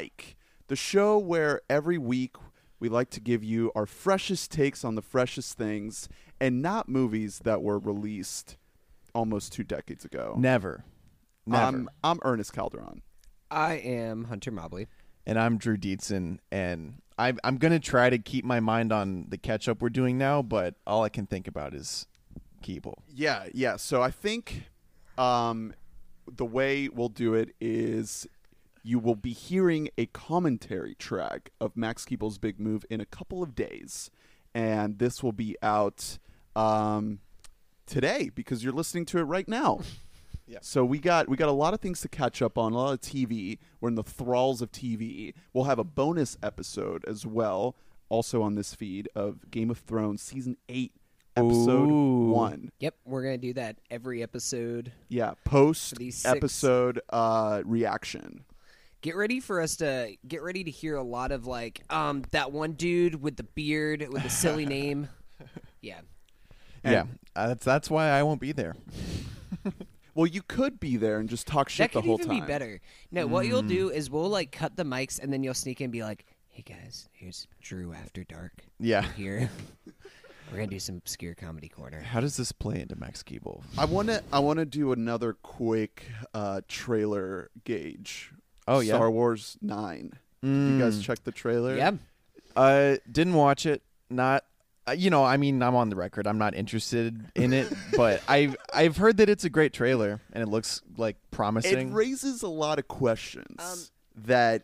a the show where every week we like to give you our freshest takes on the freshest things and not movies that were released almost two decades ago. Never. Never. I'm, I'm Ernest Calderon. I am Hunter Mobley. and I'm Drew Dietzen, and I'm I'm gonna try to keep my mind on the catch up we're doing now, but all I can think about is Keeble. Yeah, yeah. So I think um, the way we'll do it is you will be hearing a commentary track of Max Keeble's big move in a couple of days, and this will be out um, today because you're listening to it right now. Yeah. So we got we got a lot of things to catch up on, a lot of TV. We're in the thralls of TV. We'll have a bonus episode as well, also on this feed of Game of Thrones season eight, episode Ooh. one. Yep, we're gonna do that every episode. Yeah, post these six- episode uh, reaction. Get ready for us to get ready to hear a lot of like, um, that one dude with the beard with the silly name. Yeah, And- yeah, that's that's why I won't be there. Well, you could be there and just talk shit that the could whole even time. be better. No, what you'll do is we'll like cut the mics and then you'll sneak in and be like, "Hey guys, here's Drew after dark." Yeah. Here, we're gonna do some obscure comedy corner. How does this play into Max Keeble? I want to I want to do another quick uh, trailer gauge. Oh, yeah? Star Wars Nine. You guys checked the trailer? Yeah, Uh, didn't watch it. Not. Uh, you know, I mean, I'm on the record. I'm not interested in it, but I've I've heard that it's a great trailer and it looks like promising. It raises a lot of questions Um, that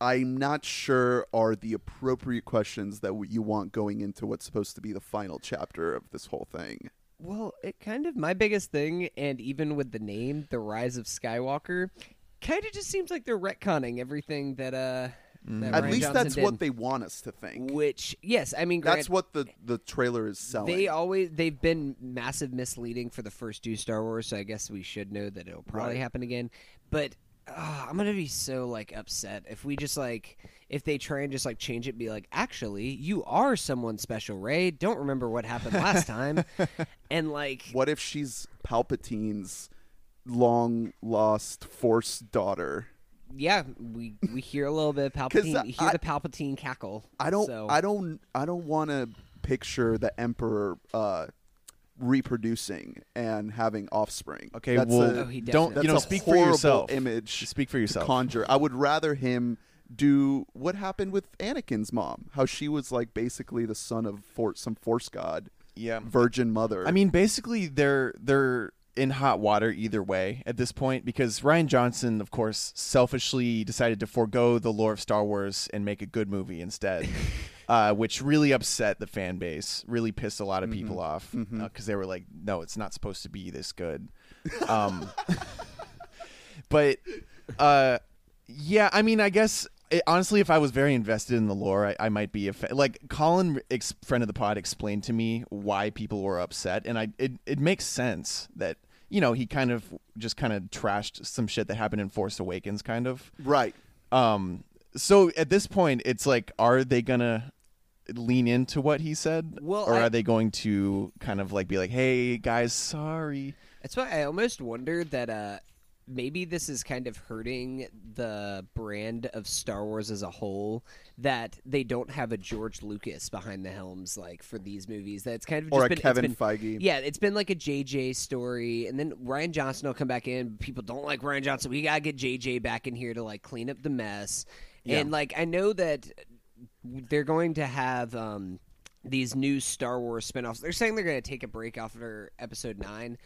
I'm not sure are the appropriate questions that you want going into what's supposed to be the final chapter of this whole thing. Well, it kind of my biggest thing, and even with the name, the Rise of Skywalker, kind of just seems like they're retconning everything that uh. That At Rian least Johnson that's did. what they want us to think. Which, yes, I mean, That's what the the trailer is selling. they always they've been massive misleading for the first two Star Wars, so I guess we should know that it'll probably Right. happen again. But uh, I'm gonna be so like upset if we just like if they try and just like change it, and be like, actually, you are someone special, Rey. Don't remember what happened last time, and like What if she's Palpatine's long lost Force daughter? yeah, we we hear a little bit of 'Cause Palpatine, hear I- the Palpatine cackle. I don't So, I don't I don't want to picture the emperor uh reproducing and having offspring. okay, that's well, a, Oh, he don't definitely- you know? a Speak for yourself. Image Speak for yourself. conjure. I would rather him do what happened with Anakin's mom, how she was like basically the son of for- some force god, yeah, virgin mother. I mean, basically, they're they're in hot water either way at this point because Rian Johnson, of course, selfishly decided to forego the lore of Star Wars and make a good movie instead, uh, which really upset the fan base. Really pissed a lot of people off because they were like, "No, it's not supposed to be this good." Um, but uh, yeah, I mean, I guess. It, honestly, if I was very invested in the lore, I, I might be a fa- like Colin, ex- friend of the pod, explained to me why people were upset, and I it it makes sense that you know he kind of just kind of trashed some shit that happened in Force Awakens, kind of. right. Um, so at this point, it's like, are they gonna lean into what he said, Well, or I- are they going to kind of like be like, "Hey guys, sorry." That's why I almost wonder that uh, maybe this is kind of hurting the brand of Star Wars as a whole. That they don't have a George Lucas behind the helms, like for these movies. That's kind of just Or a been, Kevin been- Feige. Yeah, it's been like a JJ story, and then Rian Johnson will come back in. People don't like Rian Johnson. We gotta get JJ back in here to like clean up the mess. And like I know that they're going to have um, these new Star Wars spinoffs. They're saying they're going to take a break after Episode Nine.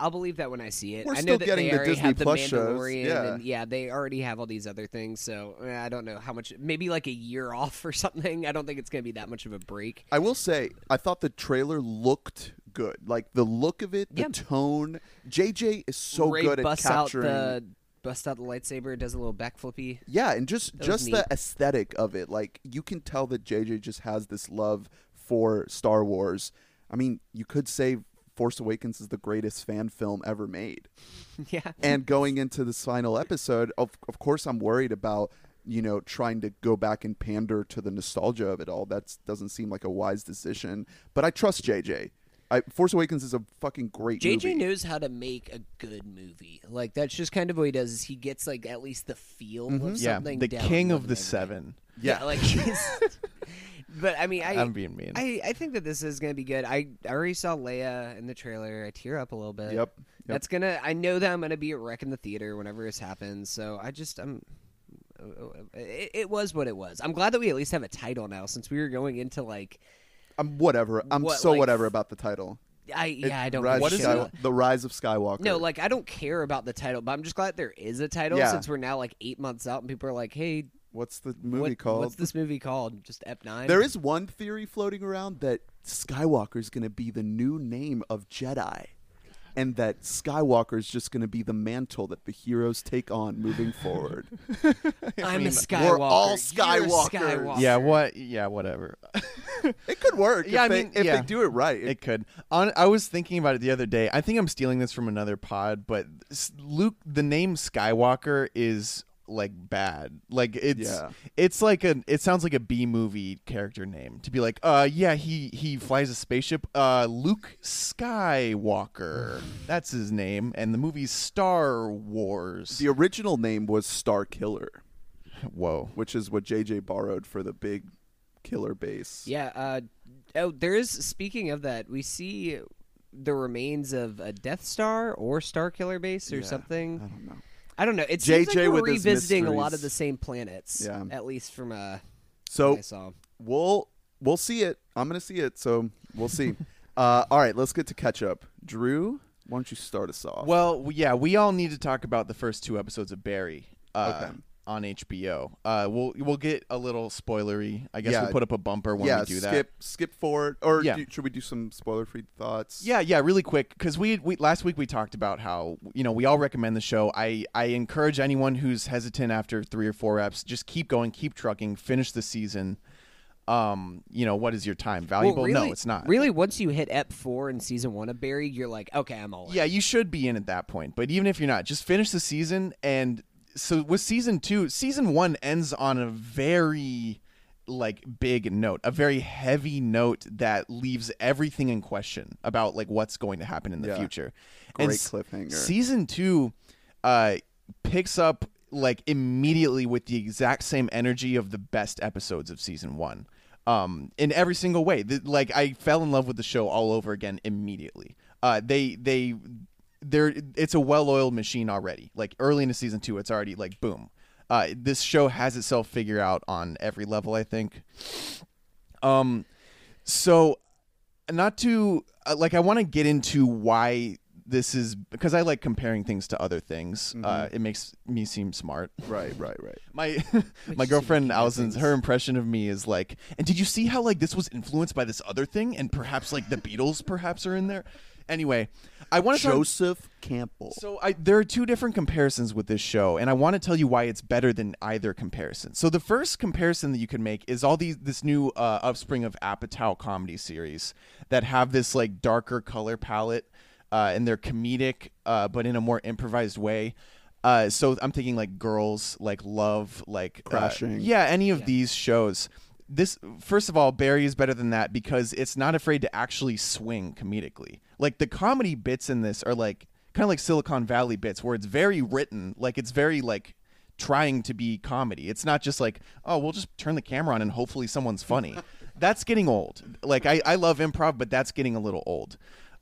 I'll believe that when I see it. We're I know still that getting they the already Disney have the Plus shows, Mandalorian, yeah. and yeah, they already have all these other things. So eh, I don't know how much. Maybe like a year off or something. I don't think it's going to be that much of a break. I will say, I thought the trailer looked good. Like the look of it, the Yeah. tone. JJ is so Rey good at busts capturing. out the busts out the lightsaber, does a little backflippy. Yeah, and just was just the neat. aesthetic of it. Like you can tell that JJ just has this love for Star Wars. I mean, you could say Force Awakens is the greatest fan film ever made. yeah. and going into this final episode, of of course, I'm worried about you know trying to go back and pander to the nostalgia of it all. That doesn't seem like a wise decision. But I trust JJ. I, Force Awakens is a fucking great movie. JJ movie. knows how to make a good movie. Like that's just kind of what he does. Is he gets like at least the feel of mm-hmm. something. yeah, the down king of the everything. seven. Yeah, like he's. But I mean, I I'm being mean. I, I think that this is gonna be good. I, I already saw Leia in the trailer. I tear up a little bit. Yep. That's gonna. I know that I'm gonna be at wreck in the theater whenever this happens. So I just I'm. It, it was what it was. I'm glad that we at least have a title now, since we were going into like. I'm whatever. I'm What, so like, whatever about the title. I It- yeah I don't. Rise give a What of is shit it? Sky- about- The Rise of Skywalker. No, like I don't care about the title, but I'm just glad there is a title Yeah. since we're now like eight months out and people are like, "Hey, what's the movie what- called? What's this movie called?" Just Ep nine. There is one theory floating around that Skywalker is going to be the new name of Jedi. And that Skywalker is just going to be the mantle that the heroes take on moving forward. I'm mean, a Skywalker. all You're a Skywalkers. Skywalker. yeah, what? Yeah, whatever. it could work Yeah, if, I they, mean, if yeah. they do it right. It could. On, I was thinking about it the other day. I think I'm stealing this from another pod, but Luke, the name Skywalker is like bad. Like it's Yeah. it's like a it sounds like a B movie character name to be like, uh, yeah, he he flies a spaceship. Uh, Luke Skywalker, that's his name, and the movie's Star Wars. the original name was Star Killer, Whoa. which is what JJ borrowed for the big killer base. Yeah. Uh, oh, there is. Speaking of that, we see the remains of a Death Star or Star Killer base or Yeah, something. I don't know. I don't know. It seems like JJ we're with his revisiting a lot mysteries. of the same planets. Yeah. At least from uh, So I saw. we'll we'll see it. I'm gonna see it. So we'll see. uh, all right, let's get to catch up. Drew, why don't you start us off? Well, w- yeah, we all need to talk about the first two episodes of Barry uh, Okay. On HBO. Uh, we'll we'll get a little spoilery. I guess Yeah. we'll put up a bumper when yeah, we do that. skip skip forward, or Yeah. do, should we do some spoiler free thoughts? Yeah, yeah, really quick because we, we last week we talked about how you know we all recommend the show. I I encourage anyone who's hesitant after three or four reps, just keep going, keep trucking, finish the season. Um, you know what is your time valuable? Well, really, no, it's not. Really, once you hit Ep four in season one of Barry, you're like, okay, I'm all in. Yeah, you should be in at that point. But even if you're not, just finish the season. And so with season two, season one ends on a very like big note, a very heavy note that leaves everything in question about like what's going to happen in the Yeah. future. Great s- cliffhanger. Season two uh, picks up like immediately with the exact same energy of the best episodes of season one. Um, in every single way, The- like I fell in love with the show all over again immediately. Uh, they they they're it's a well-oiled machine already. Like early into season two, it's already like boom. Uh, this show has itself figured out on every level. I think. Um, so not to uh, like I want to get into why this is because I like comparing things to other things. Uh, it makes me seem smart. right, right, right. My my girlfriend like you know Allison's her impression of me is like, and did you see how like this was influenced by this other thing, and perhaps like the Beatles perhaps are in there. Anyway, I want to talk. Joseph Campbell. So I, there are two different comparisons with this show, and I want to tell you why it's better than either comparison. So the first comparison that you can make is all these this new uh, upspring of Apatow comedy series that have this like darker color palette, uh, and they're comedic, uh, but in a more improvised way. Uh, so I'm thinking like girls, like love, like uh, Crashing. yeah, any of these shows. This first of all, Barry is better than that because it's not afraid to actually swing comedically. Like the comedy bits in this are like kind of like Silicon Valley bits where it's very written, like it's very like trying to be comedy. It's not just like, oh, we'll just turn the camera on and hopefully someone's funny. that's getting old. Like I, I love improv, but that's getting a little old.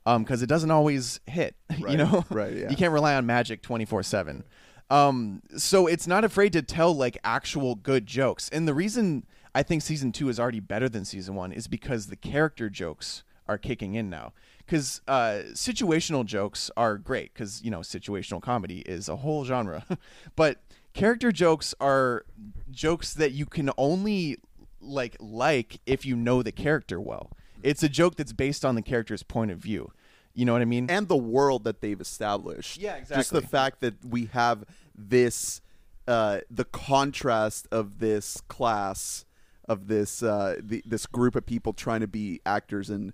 Um, because it doesn't always hit. Right, You know? right, yeah. You can't rely on magic twenty four seven. Um, so it's not afraid to tell like actual good jokes. And the reason I think season two is already better than season one is because the character jokes are kicking in now. Because uh, situational jokes are great because you know situational comedy is a whole genre, but character jokes are jokes that you can only like like if you know the character well. It's a joke that's based on the character's point of view. You know what I mean? and the world that they've established. Yeah, exactly. Just the fact that we have this, uh, the contrast of this class, of this uh, the, this group of people trying to be actors, and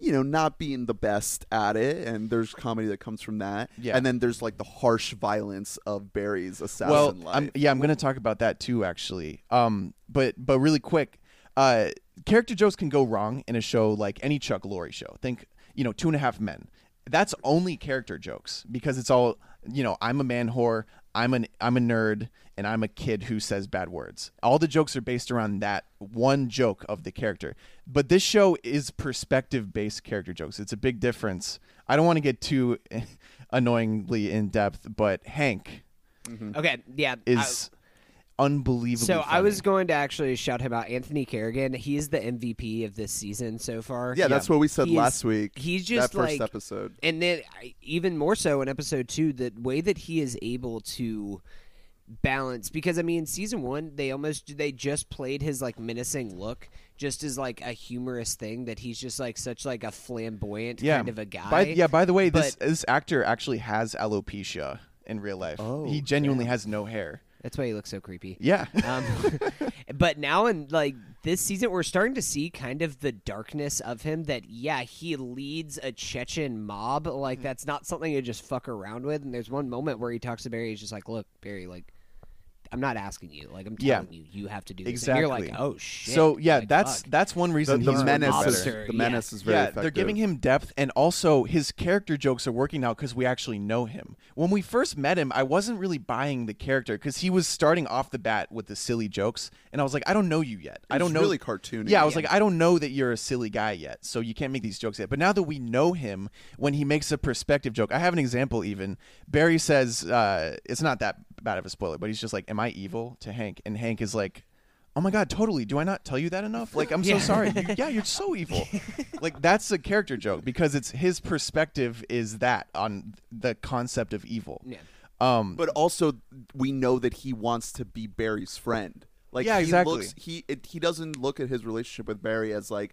you know, not being the best at it, and there's comedy that comes from that. Yeah. And then there's like the harsh violence of Barry's assassin well, life. I'm, yeah, I'm going to talk about that too, actually. Um, but but really quick, uh, character jokes can go wrong in a show like any Chuck Lorre show. Think, you know, Two and a Half Men. That's only character jokes because it's all, you know, I'm a man whore, I'm an I'm a nerd, and I'm a kid who says bad words. All the jokes are based around that one joke of the character. But this show is perspective based character jokes. It's a big difference. I don't want to get too annoyingly in depth, but Hank mm-hmm. Okay, yeah. I- is unbelievably. so I was going to actually shout him out. Anthony Carrigan. He is the MVP of this season so far. yeah, that's what we said He is- last week. he's just that first like- episode. and then even more so in episode two, the way that he is able to balance because I mean season one they almost they just played his like menacing look just as like a humorous thing that he's just like such like a flamboyant yeah. kind of a guy. By, yeah. By the way, this but- this actor actually has alopecia in real life. Oh, he genuinely has no hair. That's why he looks so creepy. Yeah. Um, but now in like this season, we're starting to see kind of the darkness of him. That yeah, he leads a Chechen mob. Like that's not something to just fuck around with. And there's one moment where he talks to Barry. He's just like, "Look, Barry, like." I'm not asking you. Like I'm Yeah. telling you, you have to do this. Exactly. And you're like, oh shit. So yeah, Like, that's fuck. that's one reason the he's menace, working is, better. the Yeah. menace is very yeah, effective. they're giving him depth, and also his character jokes are working out because we actually know him. When we first met him, I wasn't really buying the character because he was starting off the bat with the silly jokes, and I was like, I don't know you yet. I don't know. really cartoony. Yeah, I was Yeah. like, I don't know that you're a silly guy yet, so you can't make these jokes yet. But now that we know him, when he makes a perspective joke, I have an example. Even Barry says, uh, it's not that bad of a spoiler, but he's just like, "Am I evil?" to Hank, and Hank is like. Oh my god, totally. Do I not tell you that enough? Like, I'm so Yeah. sorry. You, yeah, you're so evil. like, that's a character joke because it's his perspective is that on the concept of evil. Yeah. Um, but also we know that he wants to be Barry's friend. Like Yeah, he exactly. looks he it, he doesn't look at his relationship with Barry as like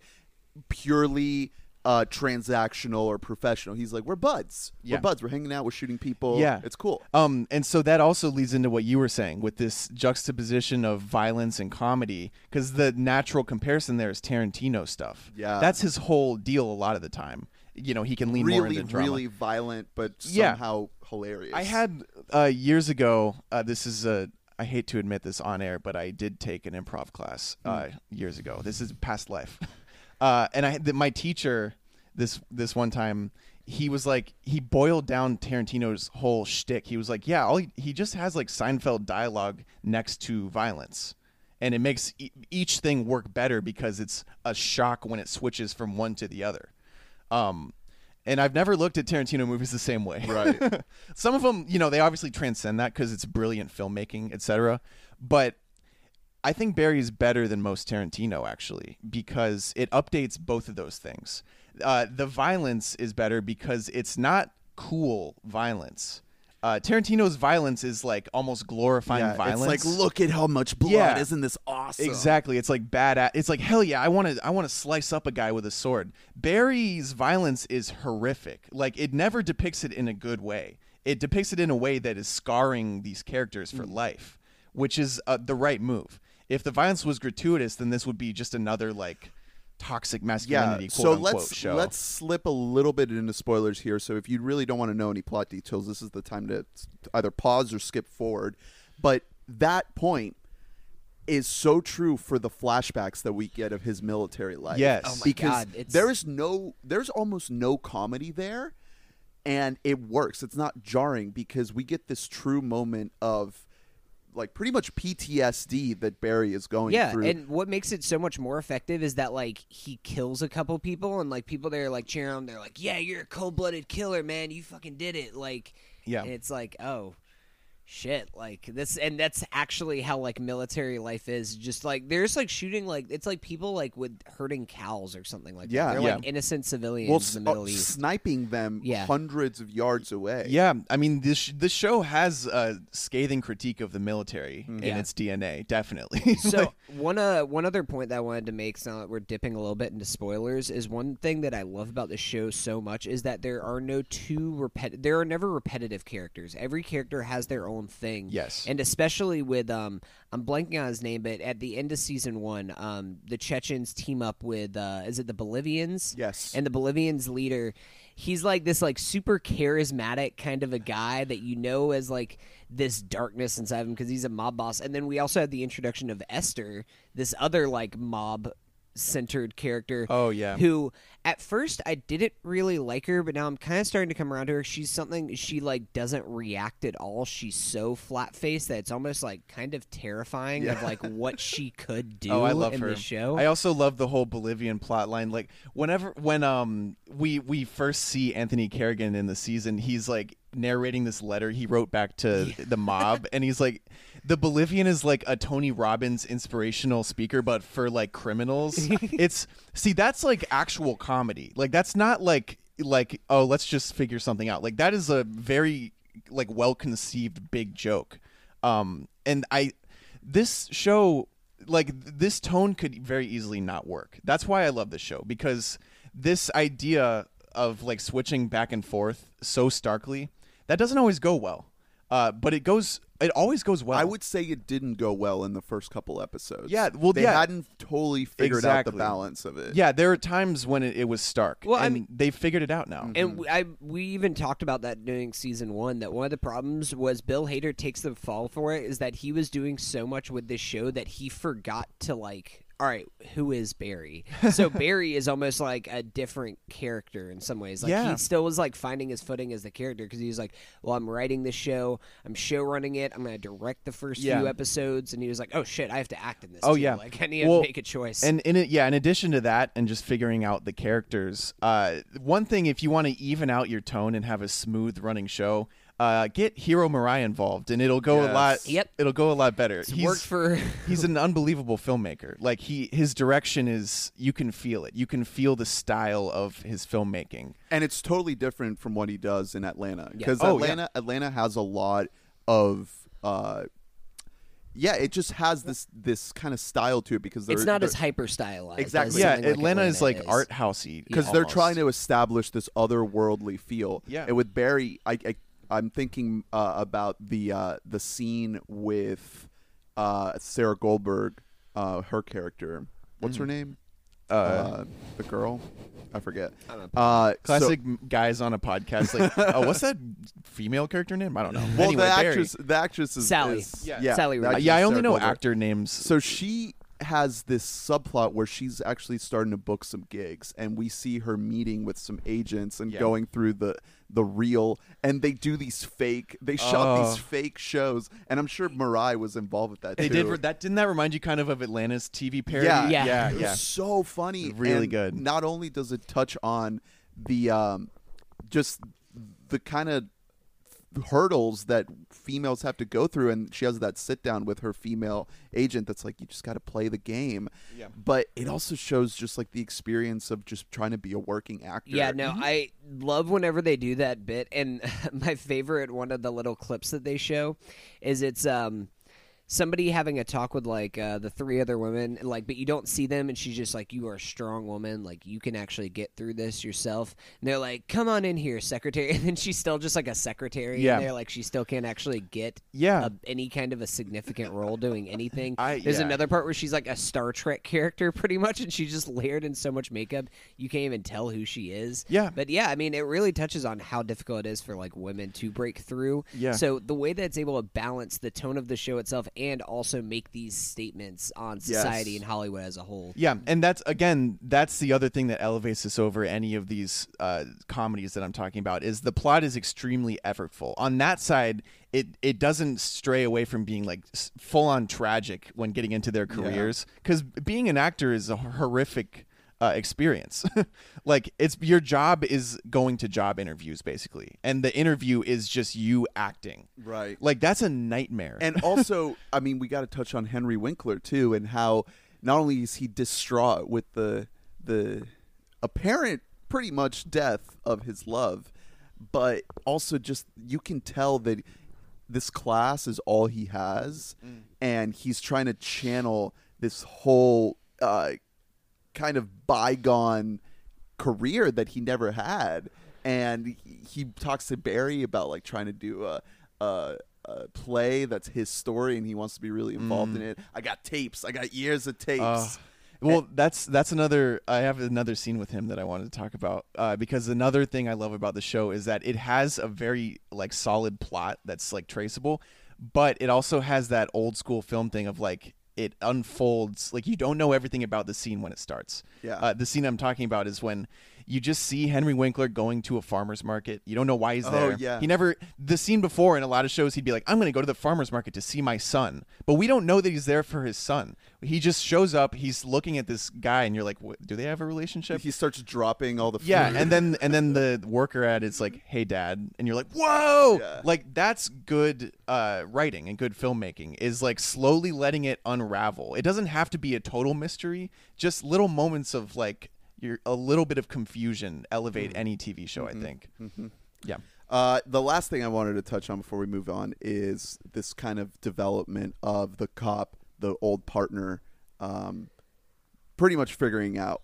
purely uh transactional or professional. He's like we're buds. Yeah. We're buds. We're hanging out, we're shooting people. Yeah. It's cool. Um, and so that also leads into what you were saying with this juxtaposition of violence and comedy, because the natural comparison there is Tarantino stuff. Yeah. that's his whole deal. A lot of the time, you know, he can lean more really into drama. really violent but Yeah. somehow hilarious. I had uh, years ago. Uh, this is a. I hate to admit this on air, but I did take an improv class uh, years ago. This is past life, uh, and I had- my teacher this this one time. He was like he boiled down Tarantino's whole shtick. He was like, yeah, all he, he just has like Seinfeld dialogue next to violence, and it makes e- each thing work better because it's a shock when it switches from one to the other. Um, and I've never looked at Tarantino movies the same way. Right. Some of them, you know, they obviously transcend that because it's brilliant filmmaking, etc. But I think Barry is better than most Tarantino actually because it updates both of those things. Uh, the violence is better because it's not cool violence. Uh, Tarantino's violence is like almost glorifying yeah, violence. It's like look at how much blood. Yeah. Isn't this awesome? Exactly. It's like bad. At, It's like hell yeah. I want to. I want to slice up a guy with a sword. Barry's violence is horrific. Like it never depicts it in a good way. It depicts it in a way that is scarring these characters Mm. for life, which is uh, the right move. If the violence was gratuitous, then this would be just another like toxic Yeah. masculinity. So quote unquote, let's show. let's slip a little bit into spoilers here. So if you really don't want to know any plot details, this is the time to either pause or skip forward. But that point is so true for the flashbacks that we get of his military life. Yes. Oh my because God, there is no, there's almost no comedy there, and it works. It's not jarring because we get this true moment of. Like pretty much PTSD that Barry is going yeah, through. and what makes it so much more effective is that like he kills a couple people and like people there like cheering him. They're like, "Yeah, you're a cold blooded killer, man. You fucking did it!" Like, Yeah. and it's like, oh shit like this and that's actually how like military life is just like there's like shooting like it's like people like with herding cows or something like Yeah. that they're Yeah. like innocent civilians well, in the Middle uh, East sniping them Yeah. hundreds of yards away. Yeah, I mean this this show has a scathing critique of the military in Yeah. its DNA, definitely. So one uh one other point that I wanted to make, now that we're dipping a little bit into spoilers, is one thing that I love about the show so much is that there are no two repet there are never repetitive characters. Every character has their own own thing. Yes. and especially with um, I'm blanking on his name, but at the end of season one, um, the Chechens team up with uh, is it the Bolivians? Yes. and the Bolivians leader. He's like this like super charismatic kind of a guy that you know as like this darkness inside of him because he's a mob boss. And then we also had the introduction of Esther, this other like mob centered character. Oh, yeah. Who at first I didn't really like her, but now I'm kind of starting to come around to her. She's something she like doesn't react at all. She's so flat faced that it's almost like kind of terrifying of like what she could do Oh, I love in her. the show. I also love the whole Bolivian plot line. Like whenever when um we we first see Anthony Carrigan in the season, he's like narrating this letter he wrote back to the mob, and he's like, the Bolivian is like a Tony Robbins inspirational speaker, but for like criminals. it's see that's like actual comedy. Like that's not like like oh let's just figure something out. Like that is a very like well conceived big joke. Um, and I this show like this tone could very easily not work. That's why I love this show because this idea of like switching back and forth so starkly that doesn't always go well. Uh, but it goes. It always goes well. I would say it didn't go well in the first couple episodes. Yeah, well, they yeah. hadn't totally figured out the balance of it. Yeah, there are times when it, it was stark. Well, I and mean- they figured it out now. And we- I we even talked about that during season one. That one of the problems was Bill Hader takes the fall for it is that he was doing so much with this show that he forgot to like. All right, who is Barry? So Barry is almost like a different character in some ways. Like Yeah. he still was like finding his footing as the character because he was like, "Well, I'm writing this show. I'm show running it. I'm going to direct the first Yeah. few episodes." And he was like, "Oh shit, I have to act in this." Oh, too. yeah. like I need Well, to make a choice." And in it, yeah, in addition to that, and just figuring out the characters, uh, one thing if you want to even out your tone and have a smooth running show, uh, get Hiro Murai involved, and it'll go a lot. Yep. it'll go a lot better. It's worked for he's an unbelievable filmmaker. Like he, his direction is you can feel it. You can feel the style of his filmmaking. and it's totally different from what he does in Atlanta Yeah. because Oh, yeah. Atlanta Atlanta has a lot of uh yeah it just has this this kind of style to it because it's they're- not they're- as hyper stylized. Exactly. as Yeah, something Atlanta, is like is. art housey because they're trying to establish this otherworldly feel. Yeah. And with Barry, I, I I'm thinking uh, about the uh, the scene with uh, Sarah Goldberg, uh, her character. What's her name? Uh, the girl, I forget. I don't Uh, classic m guys on a podcast. Like, oh, what's that female character name? I don't know. well, anyway, the Barry. actress, the actress is Sally. is- Yeah. yeah, Sally the Rooney. Uh, actress yeah, I is only Sarah know Goldberg. actor names. So she has this subplot where she's actually starting to book some gigs, and we see her meeting with some agents and Yeah. going through the the real. And they do these fake. They shot Oh. these fake shows, and I'm sure Murai was involved with that. They too. did re- that. Didn't that remind you kind of of Atlanta's TV parody? Yeah, Yeah. yeah, It was yeah. so funny, Really and good. Not only does it touch on the um, just the kind of hurdles that females have to go through and she has that sit down with her female agent that's like you just got to play the game Yeah. but it also shows just like the experience of just trying to be a working actor Yeah, no, I love whenever they do that bit. And my favorite one of the little clips that they show is it's um somebody having a talk with like uh, the three other women, like, but you don't see them, and she's just like, "You are a strong woman. Like, you can actually get through this yourself." And they're like, "Come on in here, secretary." And then she's still just like a secretary. Yeah. and they're like, she still can't actually get Yeah. a, any kind of a significant role doing anything. I- There's yeah. another part where she's like a Star Trek character, pretty much, and she's just layered in so much makeup you can't even tell who she is. Yeah. But yeah, I mean, it really touches on how difficult it is for like women to break through. Yeah. So the way that it's able to balance the tone of the show itself and also make these statements on society Yes. and Hollywood as a whole. Yeah, and that's again, that's the other thing that elevates this over any of these uh, comedies that I'm talking about is the plot is extremely effortful. On that side, it it doesn't stray away from being like full on tragic when getting into their careers because being an actor is a horrific. Uh, experience. Like it's your job is going to job interviews basically and the interview is just you acting. Right. Like that's a nightmare. And also i mean we got to touch on henry winkler too and how not only is he distraught with the the apparent pretty much death of his love but also just you can tell that this class is all he has and he's trying to channel this whole uh, kind of bygone career that he never had and he- talks to barry about like trying to do a, a, a play that's his story and he wants to be really involved Mm. in it. I got tapes. I got years of tapes. Uh, well, that's that's another. I have another scene with him that I wanted to talk about uh, because another thing I love about the show is that it has a very like solid plot that's like traceable, but it also has that old school film thing of like it unfolds like you don't know everything about the scene when it starts. Yeah. Uh, the scene I'm talking about is when you just see Henry Winkler going to a farmer's market. You don't know why he's Oh, there. yeah. He never the scene before in a lot of shows he'd be like, "I'm going to go to the farmer's market to see my son," but we don't know that he's there for his son. He just shows up. He's looking at this guy, and you're like, what, "Do they have a relationship?" he starts dropping all the food. Yeah, and then and then the worker ad is like, "Hey, dad," and you're like, "Whoa!" Yeah. Like that's good uh, writing and good filmmaking. Is like slowly letting it unravel. It doesn't have to be a total mystery. Just little moments of like you're a little bit of confusion elevate any TV show. I think. Yeah. Uh, the last thing I wanted to touch on before we move on is this kind of development of the cop, the old partner, um, pretty much figuring out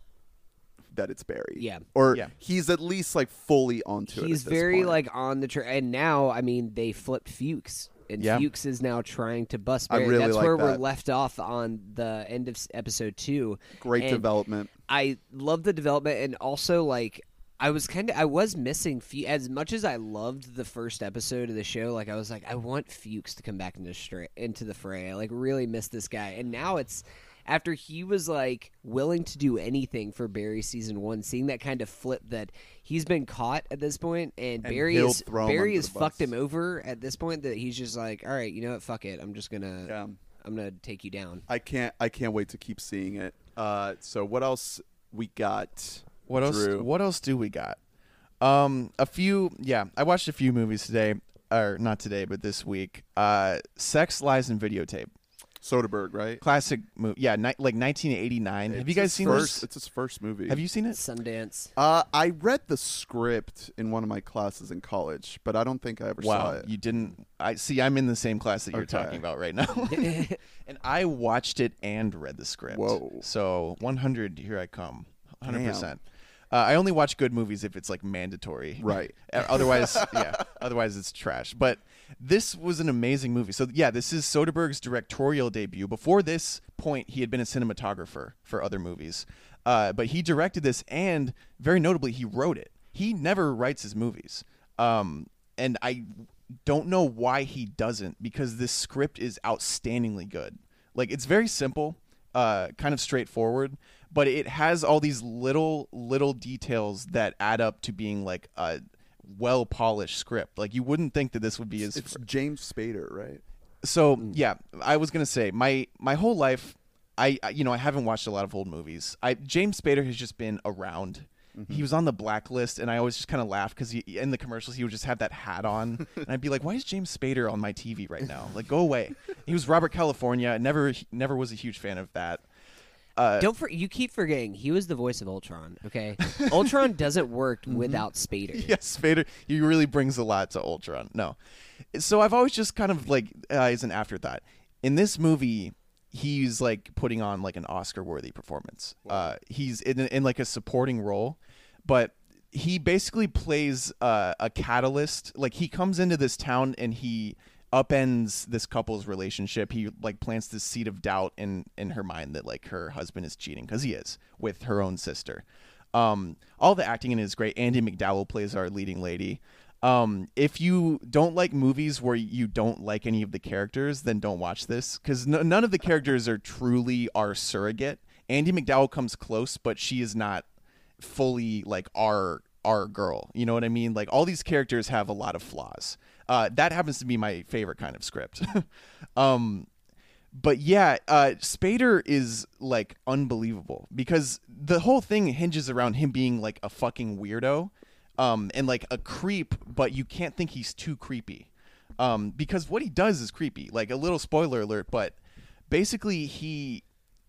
that it's Barry. Yeah. Or Yeah. he's at least like fully onto it. He's very point. like on the train, and now I mean they flipped Fuchs, and Yeah. Fuchs is now trying to bust. Really That's like where we're left off on the end of episode two. great And development. I love the development, and also like I was kind of I was missing Fu- as much as I loved the first episode of the show. Like I was like I want Fuchs to come back into stra- into the fray. I like really miss this guy, and now it's after he was like willing to do anything for Barry season one, seeing that kind of flip that he's been caught at this point, and, And Barry is Barry has fucked him over at this point that he's just like, all right, you know what, fuck it, I'm just gonna Yeah. I'm gonna take you down. I can't. I can't wait to keep seeing it. Uh, so what else we got? What else? What else do we got? Um, a few. Yeah, I watched a few movies today, or not today, but this week. Uh, Sex, Lies, and Videotape. Soderbergh, right? Classic movie. Yeah, ni- like 1989. Have you guys seen first, this? It's his first movie. Have you seen it? Sundance. Uh, I read the script in one of my classes in college, but I don't think I ever saw it. you didn't. I see. I'm in the same class that you're Okay. talking about right now, and I watched it and read the script. Whoa. So 100, here I come. 100. percent uh, I only watch good movies if it's like mandatory. Right. Otherwise, yeah. Otherwise, it's trash. But this was an amazing movie. So yeah, this is Soderbergh's directorial debut. Before this point, he had been a cinematographer for other movies, uh, but he directed this, and very notably, he wrote it. He never writes his movies, um, and I don't know why he doesn't because this script is outstandingly good. Like it's very simple, uh, kind of straightforward, but it has all these little little details that add up to being like a well polished script. Like you wouldn't think that this would be as It's James Spader, right? so mm. yeah, I was gonna say my my whole life, I I- you know I haven't watched a lot of old movies. I James Spader has just been around. Mm-hmm. He was on the blacklist, and I always just kind of laugh because in the commercials he would just have that hat on, and I'd be like, "Why is James Spader on my TV right now? Like, go away." He was Robert California. Never never was a huge fan of that. Uh, Don't for, you keep forgetting he was the voice of Ultron. Okay, Ultron doesn't work without Spader. yes, Spader. He really brings a lot to Ultron. No, so I've always just kind of like uh, as an afterthought in this movie. He's like putting on like an Oscar-worthy performance. Uh, he's in, in like a supporting role, but he basically plays uh, a catalyst. Like he comes into this town and he upends this couple's relationship. He like plants this seed of doubt in in her mind that like her husband is cheating because he is with her own sister. Um, all the acting in it is great. Andie MacDowell plays our leading lady. Um, if you don't like movies where you don't like any of the characters, then don't watch this because none of the characters are truly our surrogate. Andie MacDowell comes close, but she is not fully like our our girl. You know what I mean? Like all these characters have a lot of flaws. Uh, that happens to be my favorite kind of script. um, but yeah, uh, Spader is like unbelievable because the whole thing hinges around him being like a fucking weirdo, um, and like a creep, but you can't think he's too creepy, um, because what he does is creepy. Like a little spoiler alert, but basically he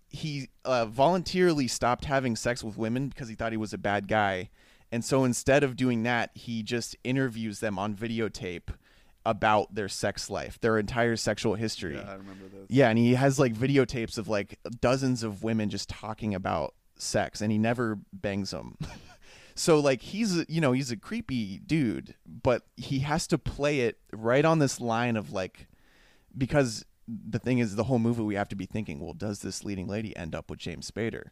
he uh, voluntarily stopped having sex with women because he thought he was a bad guy, and so instead of doing that, he just interviews them on videotape about their sex life, their entire sexual history. Yeah, I remember this. Yeah, and he has like videotapes of like dozens of women just talking about sex, and he never bangs them. So like he's you know he's a creepy dude, but he has to play it right on this line of like because the thing is the whole movie we have to be thinking, well, does this leading lady end up with James Spader?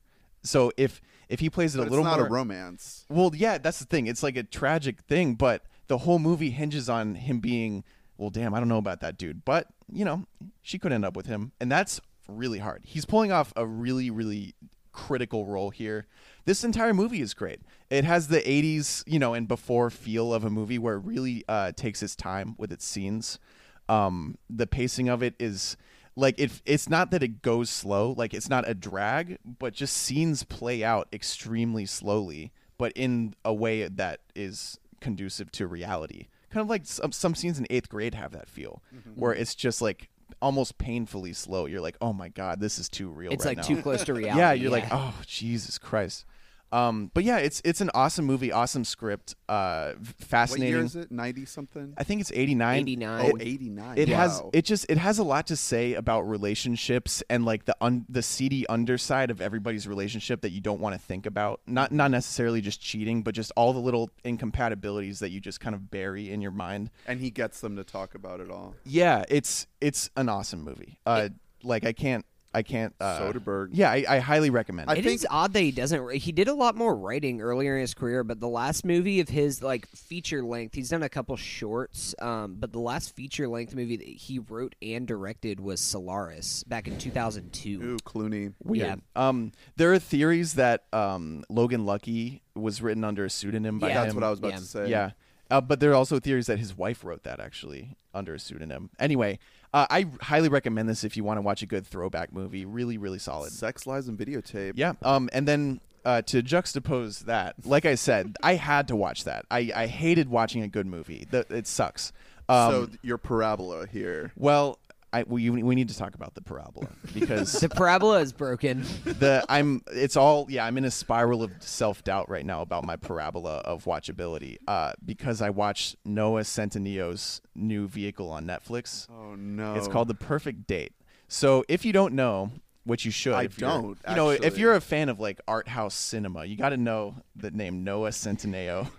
So if if he plays it But a little it's not more a romance. well, yeah, that's the thing. It's like a tragic thing, but the whole movie hinges on him being, well, damn, I don't know about that dude, but you know, she could end up with him, and that's really hard. He's pulling off a really, really critical role here. This entire movie is great. It has the '80s, you know, and before feel of a movie where it really uh, takes its time with its scenes. Um, the pacing of it is like it, it's not that it goes slow like it's not a drag but just scenes play out extremely slowly but in a way that is conducive to reality kind of like some, some scenes in eighth grade have that feel mm-hmm. where it's just like almost painfully slow you're like oh my god this is too real It's right like now. too close to reality. yeah you're like oh jesus christ um but yeah it's it's an awesome movie awesome script uh What fascinating year is it? 90 something? i think it's 89 89. Oh, 89. it has it just it has a lot to say about relationships and like the un, the seedy underside of everybody's relationship that you don't want to think about not not necessarily just cheating but just all the little incompatibilities that you just kind of bury in your mind and he gets them to talk about it all. yeah it's it's an awesome movie uh like i can't i can't uh Soderbergh. yeah i, I highly recommend I it It is think- odd that he doesn't. He did a lot more writing earlier in his career, but the last movie of his, like feature length, he's done a couple shorts. Um, but the last feature length movie that he wrote and directed was Solaris back in 2002. Ooh, Clooney. Weird. Yeah. Um, there are theories that um, Logan Lucky was written under a pseudonym by Yeah. him. That's what I was about Yeah. to say. Yeah. Uh, but there are also theories that his wife wrote that actually under a pseudonym. Anyway, uh, I highly recommend this if you want to watch a good throwback movie. Really, really solid. Sex, Lies, and Videotape. Yeah. Um, and then uh, to juxtapose that, like I said, I had to watch that. I, I hated watching a good movie. The, it sucks. Um, so your parabola here. well, I, we, we need to talk about the parabola because The parabola is broken. the I'm it's all yeah I'm in a spiral of self doubt right now about my parabola of watchability uh, because I watched Noah Centineo's new vehicle on Netflix. Oh no. It's called The Perfect Date. So if you don't know, which you should, I if you're- don't, You know, if you're a fan of like art house cinema, you got to know the name Noah Centineo.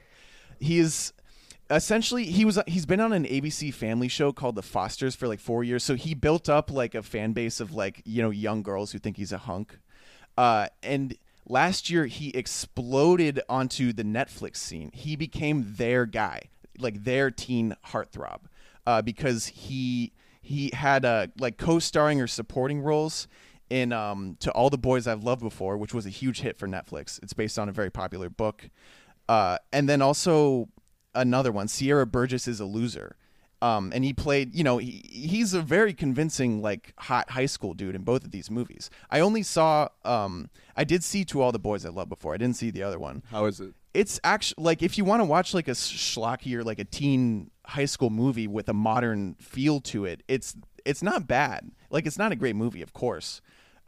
He is essentially he was he's been on an ABC family show called The Fosters for like 4 years. So he built up like a fan base of like, you know, young girls who think he's a hunk. Uh and last year he exploded onto the Netflix scene. He became their guy, like their teen heartthrob. Uh because he he had uh like co-starring or supporting roles in um to all the boys I've loved before, which was a huge hit for Netflix. It's based on a very popular book. Uh and then also another one, Sierra Burgess is a loser. Um, and he played, you know, he, he's a very convincing, like, hot high school dude in both of these movies. I only saw, um, I did see To All the Boys I Love Before. I didn't see the other one. How is it? It's actually, like, if you want to watch, like, a schlocky or, like, a teen high school movie with a modern feel to it, it's, it's not bad. Like, it's not a great movie, of course.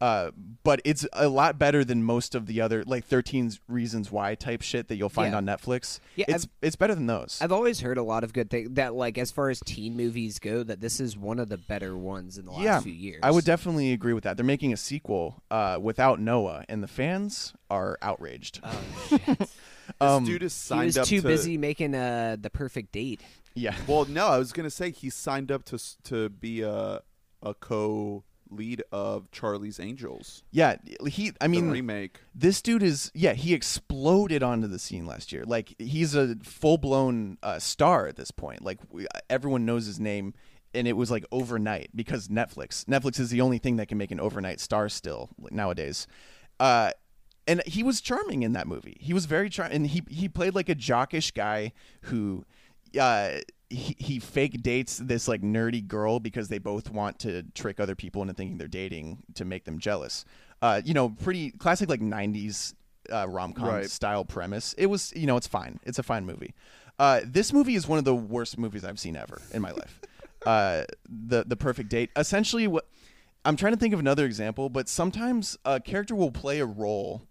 Uh, but it's a lot better than most of the other like 13 reasons why type shit that you'll find Yeah. on Netflix. Yeah, it's it's better than those. I've always heard a lot of good things that, like, as far as teen movies go, that this is one of the better ones in the last yeah, few years. I would definitely agree with that. They're making a sequel uh, without Noah, and the fans are outraged. Oh This Um, dude is He was up too to, busy making uh, the perfect date. yeah, Well, no, I was gonna say he signed up to to be a a co lead of Charlie's Angels, yeah. He, I the mean, remake. this dude is yeah. He exploded onto the scene last year. Like he's a full blown uh, star at this point. Like we, everyone knows his name. And it was like overnight because Netflix. Netflix is the only thing that can make an overnight star still nowadays. Uh, and he was charming in that movie. He was very charming, and he he played like a jockish guy who, uh, he, he fake dates this like nerdy girl because they both want to trick other people into thinking they're dating to make them jealous. Uh, you know, pretty classic like '90s uh, rom com Right. style premise. It was, you know, it's fine. It's a fine movie. Uh, this movie is one of the worst movies I've seen ever in my life. Uh, the the perfect date. Essentially, what I'm trying to think of another example, but sometimes a character will play a role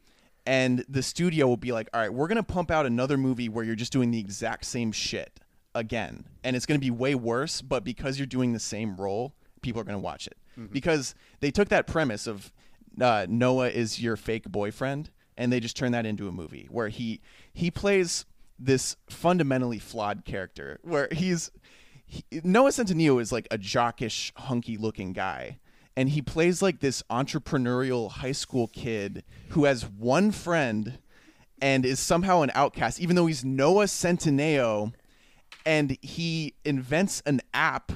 and the studio will be like, all right, we're going to pump out another movie where you're just doing the exact same shit again. And it's going to be way worse, but because you're doing the same role, people are going to watch it. Because they took that premise of uh, Noah is your fake boyfriend and they just turn that into a movie where he he plays this fundamentally flawed character where he's he, Noah Centineo is like a jockish, hunky looking guy. And he plays like this entrepreneurial high school kid who has one friend and is somehow an outcast, even though he's Noah Centineo. And he invents an app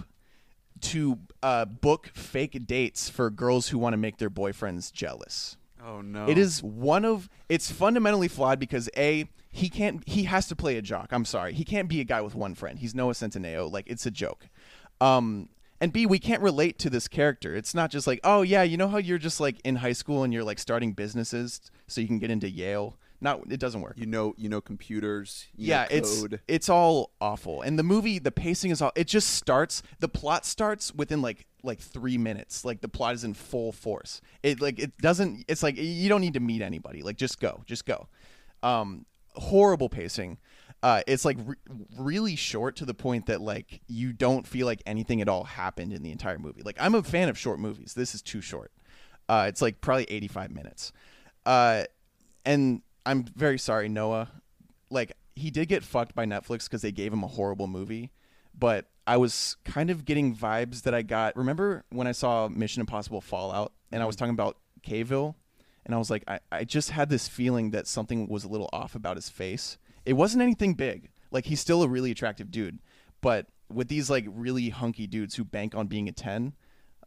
to uh, book fake dates for girls who want to make their boyfriends jealous. Oh no. It is one of it's fundamentally flawed because a he can't he has to play a jock. I'm sorry, he can't be a guy with one friend. He's Noah Centineo. Like it's a joke. Um, and B, we can't relate to this character. It's not just like, oh yeah, you know how you're just like in high school and you're like starting businesses so you can get into Yale. Not, it doesn't work. You know, you know computers. You yeah, know it's code. it's all awful. And the movie, the pacing is all. It just starts. The plot starts within like like three minutes. Like the plot is in full force. It like it doesn't. It's like you don't need to meet anybody. Like just go, just go. Um, horrible pacing. Uh, it's like re- really short to the point that like you don't feel like anything at all happened in the entire movie. Like I'm a fan of short movies. This is too short. Uh, it's like probably 85 minutes. Uh, and I'm very sorry, Noah. Like he did get fucked by Netflix because they gave him a horrible movie, but I was kind of getting vibes that I got. Remember when I saw Mission Impossible Fallout and I was mm-hmm. talking about Cavill, and I was like, I, I just had this feeling that something was a little off about his face. It wasn't anything big. Like he's still a really attractive dude, but with these like really hunky dudes who bank on being a ten,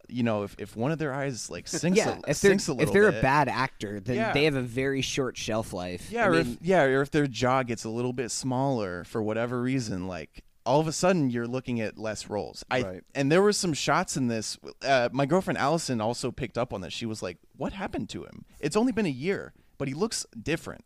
you know, if, if one of their eyes like sinks, yeah, a, if they're sinks a little if they're bit, a bad actor, then Yeah. they have a very short shelf life. Yeah, I or mean, if, yeah, or if their jaw gets a little bit smaller for whatever reason, like all of a sudden you're looking at less roles. I Right. and there were some shots in this. Uh, my girlfriend Allison also picked up on this. She was like, "What happened to him? It's only been a year, but he looks different."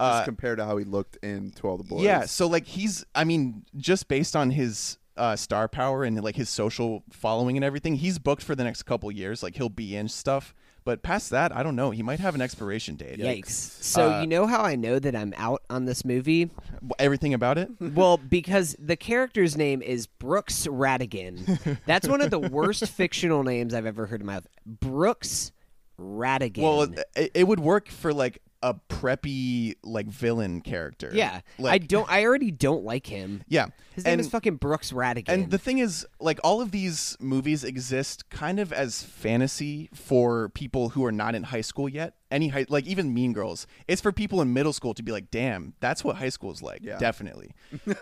just Uh, compared to how he looked in To All the Boys. yeah, so like he's, I mean, just based on his uh, star power and like his social following and everything, he's booked for the next couple years. Like he'll be in stuff, but past that, I don't know. He might have an expiration date. yikes. So Uh, you know how I know that I'm out on this movie? Everything about it. well, because the character's name is Brooks Rattigan. That's one of the worst fictional names I've ever heard in my life. Brooks Rattigan. Well, it, it would work for like a preppy like villain character. yeah, I don't. I already don't like him. Yeah, His name and, is fucking Brooks Rattigan. and the thing is, like all of these movies exist kind of as fantasy for people who are not in high school yet. Any high, like even Mean Girls, it's for people in middle school to be like, "Damn, that's what high school is like." Yeah. Definitely.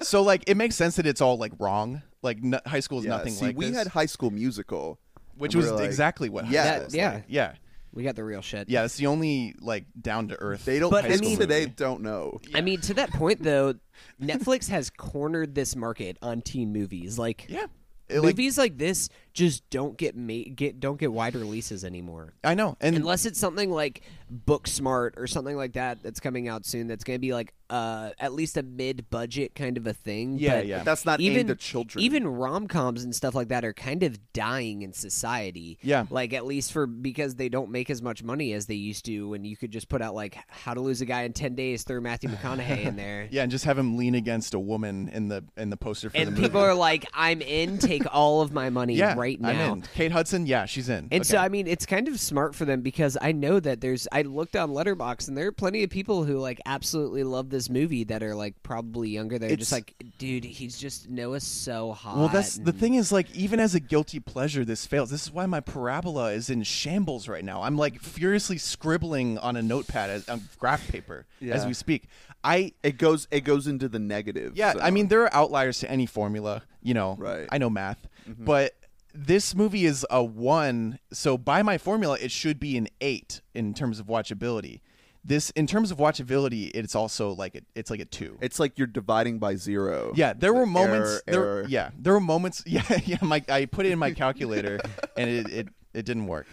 so like, it makes sense that it's all like wrong. Like n- high school is Yeah, nothing see, like we this, had High School Musical, which was like, exactly what. high Yeah, school That- is yeah. like. yeah, we got the real shit. yeah. It's the only like down to earth. They don't. But, high I mean- today don't know. I mean, to that point though, Netflix has cornered this market on teen movies. Like, Yeah. It, like, movies like this just don't get ma- get don't get wide releases anymore. I know, and Unless it's something like Booksmart or something like that that's coming out soon. That's going to be like uh, at least a mid-budget kind of a thing. Yeah, but yeah. But that's not even aimed at children. even rom coms and stuff like that are kind of dying in society. Yeah. like at least for because they don't make as much money as they used to. And you could just put out like How to Lose a Guy in Ten Days, throw Matthew McConaughey in there. Yeah, and just have him lean against a woman in the in the poster for And the movie. people are like, "I'm in. Take all of my money yeah, right I'm now." in. Kate Hudson, yeah, she's in. And so I mean, it's kind of smart for them because I know that there's. I looked on Letterboxd and there are plenty of people who like absolutely love this movie that are like probably younger. They're just like, dude, he's just Noah's so hot. Well, that's the thing is like even as a guilty pleasure, this fails. This is why my parabola is in shambles right now. I'm like furiously scribbling on a notepad as, on graph paper as we speak. I it goes. It goes into the negative. yeah, I mean there are outliers to any formula. You know, Right. I know math, mm-hmm. but this movie is a one. So by my formula, it should be an eight in terms of watchability. This, in terms of watchability, it's also like a, it's like a two. it's like you're dividing by zero. Yeah, there were moments. Error, there, error. Yeah, there were moments. Yeah, yeah. My, I put it in my calculator, and it, it it didn't work.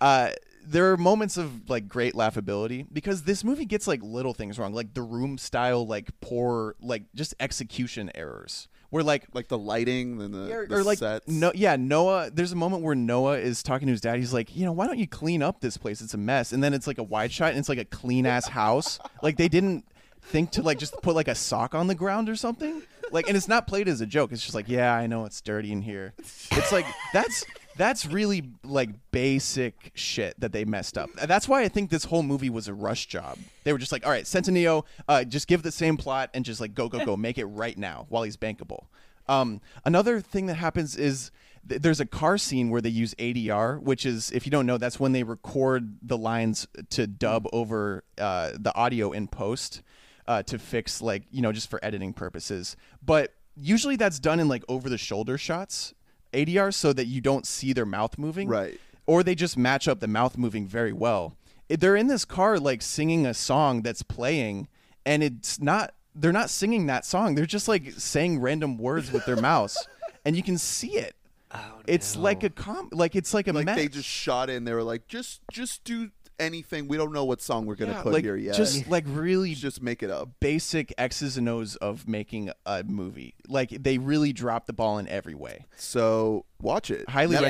Uh, there are moments of like great laughability because this movie gets like little things wrong, like the room style, like poor, like just execution errors. Where like like the lighting and the, or, the or, like sets. no yeah noah there's a moment where noah is talking to his dad. He's like you know why don't you clean up this place? It's a mess. And then it's like a wide shot and it's like a clean ass house. Like they didn't think to like just put like a sock on the ground or something. Like and it's not played as a joke. It's just like yeah i know it's dirty in here. It's like that's That's really like basic shit that they messed up. That's why I think this whole movie was a rush job. They were just like, all right, Centineo, uh, just give the same plot and just like go, go, go, make it right now while he's bankable. Um, another thing that happens is th- there's a car scene where they use ADR, which is, if you don't know, that's when they record the lines to dub over uh, the audio in post uh, to fix, like, you know, just for editing purposes. But usually that's done in like over the shoulder shots, ADR, so that you don't see their mouth moving. Right. Or they just match up the mouth moving very well. They're in this car, like, singing a song that's playing, and it's not they're not singing that song. They're just like saying random words with their mouths, and you can see it. Oh, It's like a com, like it's like a like mess. they just shot in. They were like, just just do anything. We don't know what song we're gonna Yeah, put like, here yet. Just like really just make it up. basic X's and O's of making a movie. Like they really drop the ball in every way. So watch it. Highly Netflix.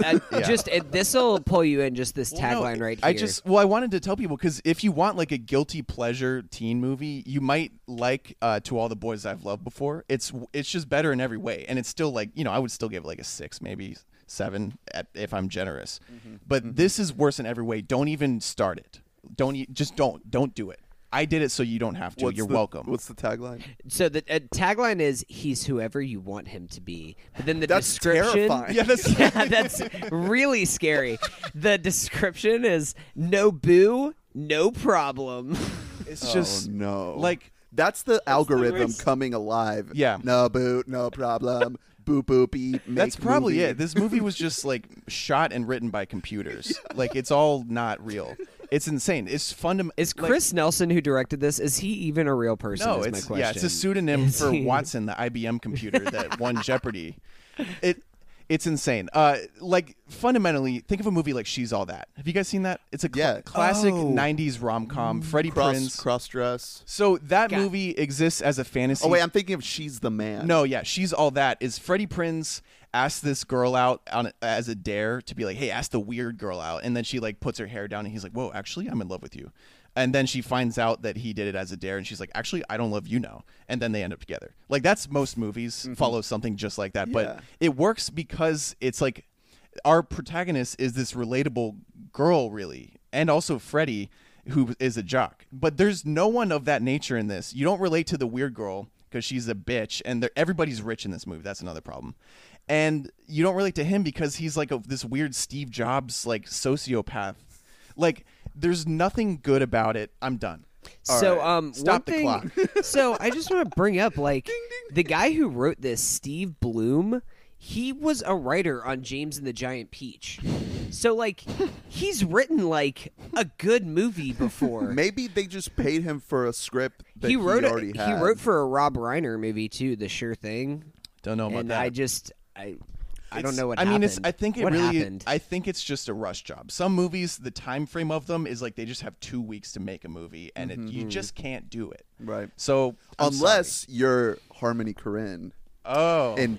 recommend. Uh, Yeah. Just this will pull you in. Just this Well, no, tagline right here. I just well, I wanted to tell people because if you want like a guilty pleasure teen movie, you might like uh, "To All the Boys I've Loved Before." It's it's just better in every way, and it's still like you know I would still give it like a six, maybe seven at, if I'm generous. Mm-hmm. But this is worse in every way. Don't even start it. Don't e- just don't don't do it. I did it so you don't have to. What's You're the- welcome. What's the tagline? So the uh, tagline is "He's whoever you want him to be," but then the That's description. terrifying. yeah, that's yeah, that's really scary. The description is "No boo, no problem." it's just oh, no. like that's the algorithm worst. coming alive. Yeah. No boo, no problem. Boop boop beep. Make That's probably movie. it. This movie was just like shot and written by computers. like it's all not real. It's insane. It's fundamental. Is Chris Nelson who directed this? Is he even a real person? no, is it's my question. yeah, it's a pseudonym Is for he- Watson, the IBM computer that won Jeopardy. It it's insane. Uh, like fundamentally, think of a movie like She's All That. Have you guys seen that? It's a cl- Yeah. classic Oh. '90s rom com. Freddie cross Prinze. cross dress. So that God. movie exists as a fantasy. Oh wait, I'm thinking of She's the Man. No, yeah, she's all that. Is Freddie Prinze asked this girl out on as a dare to be like, "Hey, ask the weird girl out," and then she like puts her hair down, and he's like, "Whoa, actually, I'm in love with you." And then she finds out that he did it as a dare, and she's like, "Actually, I don't love you now." And then they end up together. Like that's most movies mm-hmm. follow something just like that, Yeah. but it works because it's like our protagonist is this relatable girl, really, and also Freddie, who is a jock. But there's no one of that nature in this. You don't relate to the weird girl because she's a bitch, and everybody's rich in this movie. That's another problem. And you don't relate to him because he's like a, this weird Steve Jobs like sociopath. Like there's nothing good about it. I'm done. All so right. um Stop the one clock. so I just want to bring up like the guy who wrote this, Steve Bloom. He was a writer on James and the Giant Peach. So like he's written like a good movie before. Maybe they just paid him for a script that he wrote a- already he had. wrote for a Rob Reiner movie too, The Sure Thing. Don't know about and that. I just I I don't know what I happened. mean, it's. I think it what really. happened? I think it's just a rush job. Some movies, the time frame of them is like they just have two weeks to make a movie, and it, you just can't do it. right. So I'm Unless you're Harmony Korine oh, in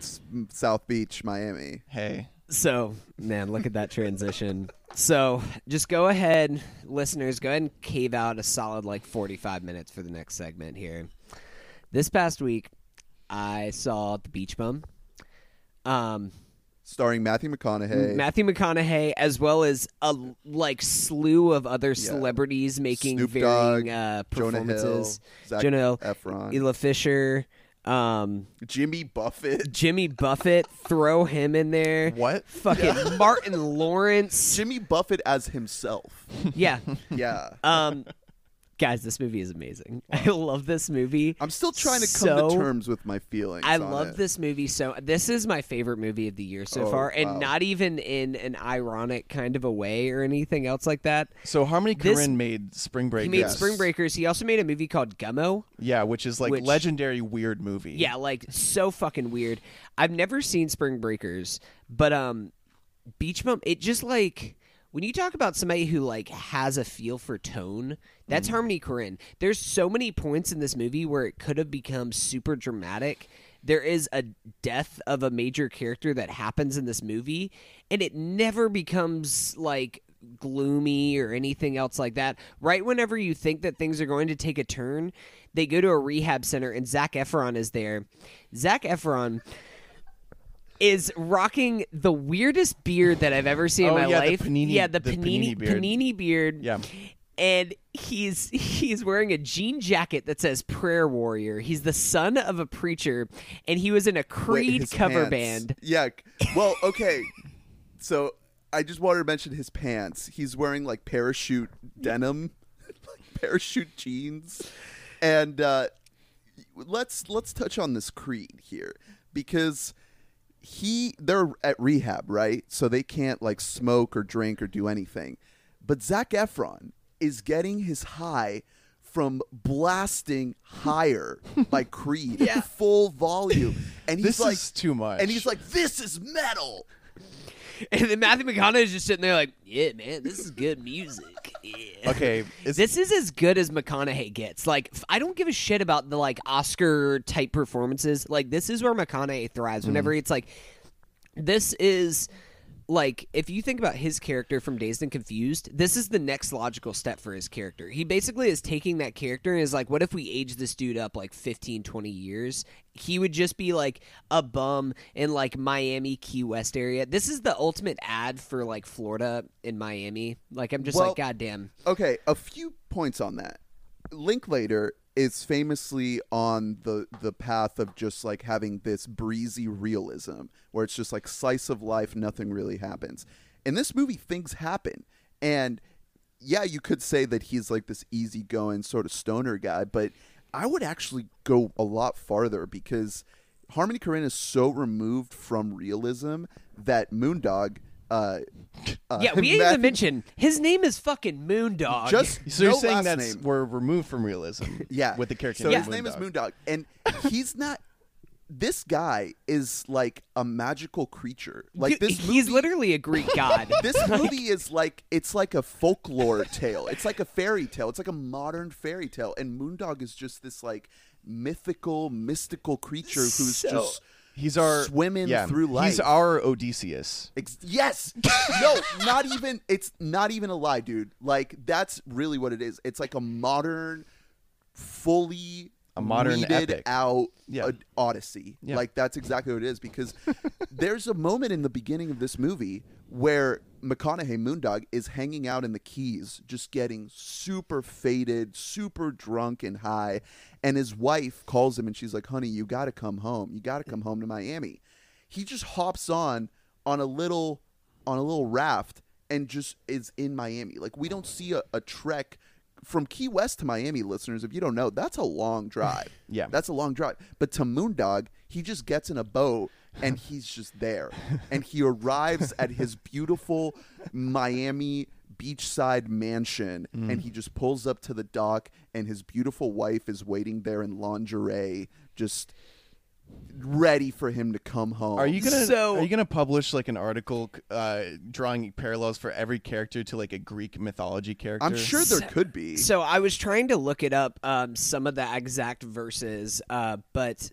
South Beach, Miami. hey, So, man, look at that transition. So, just go ahead, listeners, go ahead and cave out a solid like 45 minutes for the next segment here. This past week, I saw The Beach Bum. Um, Starring Matthew McConaughey. Matthew McConaughey, as well as a like slew of other celebrities making Snoop varying Dogg, uh, Jonah Hill, performances. Zac Jonah Hill, Efron. Isla Fisher, um, Jimmy Buffett. Jimmy Buffett. Throw him in there. what? Fucking Martin Lawrence. Jimmy Buffett as himself. Yeah. Yeah. Um, guys, this movie is amazing. I love this movie. I'm still trying to come so- to terms with my feelings. I love it. this movie so. This is my favorite movie of the year so Oh, far, and wow. not even in an ironic kind of a way or anything else like that. So Harmony This- Korine made Spring Break. He made Yes. Spring Breakers. He also made a movie called Gummo. yeah, which is like Which- legendary weird movie. Yeah, like so fucking weird. I've never seen Spring Breakers, but um, Beach Bum. It just like when you talk about somebody who like has a feel for tone. That's mm. Harmony Korine. There's so many points in this movie where it could have become super dramatic. There is a death of a major character that happens in this movie, and it never becomes like gloomy or anything else like that. Right whenever you think that things are going to take a turn, they go to a rehab center and Zac Efron is there. Zac Efron is rocking the weirdest beard that I've ever seen Oh, in my yeah, the life. panini- yeah, the, the panini panini beard. panini beard. Yeah. And he's he's wearing a jean jacket that says prayer warrior. He's the son of a preacher and he was in a Creed his cover pants. band. Yeah. Well, okay. so I just wanted to mention his pants. He's wearing like parachute denim, like parachute jeans, and uh, let's let's touch on this Creed here because he they're at rehab, right? So they can't like smoke or drink or do anything. But Zac Efron is getting his high from blasting higher by Creed Yeah. full volume, and he's This like, is too much. and he's like, "This is metal." And then Matthew McConaughey is just sitting there like, yeah, man, this is good music. Yeah. okay. Is, This is as good as McConaughey gets. Like, I don't give a shit about the like Oscar type performances. Like, this is where McConaughey thrives. Whenever mm. it's like, this is like if you think about his character from Dazed and Confused, this is the next logical step for his character. He basically is taking that character and is like, what if we age this dude up like 15, 20 years? He would just be like a bum in like Miami, Key West area. This is the ultimate ad for like Florida and Miami. Like, I'm just Well- like, goddamn. Okay, a few points on that. Linklater is famously on the the path of just like having this breezy realism where it's just like slice of life nothing really happens. In this movie things happen and yeah, you could say that he's like this easygoing sort of stoner guy, but I would actually go a lot farther because Harmony Korine is so removed from realism that Moondog uh, uh, Yeah, we didn't Matthew- even mention his name is fucking Moondog. just so you're no saying last that's name. we're removed from realism. Yeah, With the character. So named his name is Moondog. Moondog, and he's not. This guy is like a magical creature. Like Dude, this, he's literally a Greek god. This movie is like it's like a folklore tale. It's like a fairy tale. It's like a modern fairy tale, and Moondog is just this like mythical, mystical creature who's So- just He's our swimming yeah, through life. He's our Odysseus. Ex- yes. no, not even. It's not even a lie, dude. Like that's really what it is. It's like a modern, fully A modern epic. out Yeah. Odyssey. Yeah. Like that's exactly what it is. Because there's a moment in the beginning of this movie where McConaughey Moondog is hanging out in the Keys, just getting super faded, super drunk and high, and his wife calls him and she's like, "Honey, you got to come home. You got to come home to Miami." He just hops on on a little on a little raft and just is in Miami. Like we don't see a, a trek from Key West to Miami, listeners. If you don't know, that's a long drive. Yeah. that's a long drive. But to Moondog, he just gets in a boat and he's just there, and he arrives at his beautiful Miami beachside mansion, and he just pulls up to the dock, and his beautiful wife is waiting there in lingerie, just ready for him to come home. Are you gonna So- are you gonna publish like an article uh, drawing parallels for every character to like a Greek mythology character? I'm sure there could be. So I was trying to look it up, um, some of the exact verses, uh, but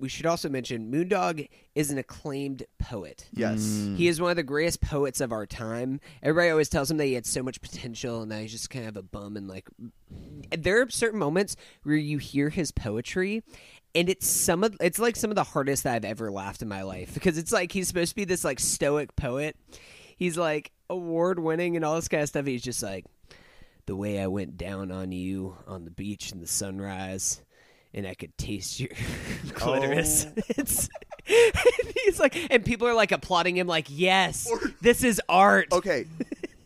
we should also mention Moondog is an acclaimed poet. yes. Mm. He is one of the greatest poets of our time. Everybody always tells him that he had so much potential and that he's just kind of a bum. And like, there are certain moments where you hear his poetry, and it's some of it's like some of the hardest that I've ever laughed in my life because it's like he's supposed to be this like stoic poet. He's like award winning and all this kind of stuff. He's just like the way I went down on you on the beach in the sunrise. And I could taste your clitoris. Oh. It's he's like, and people are like applauding him, like, yes, this is art. Okay.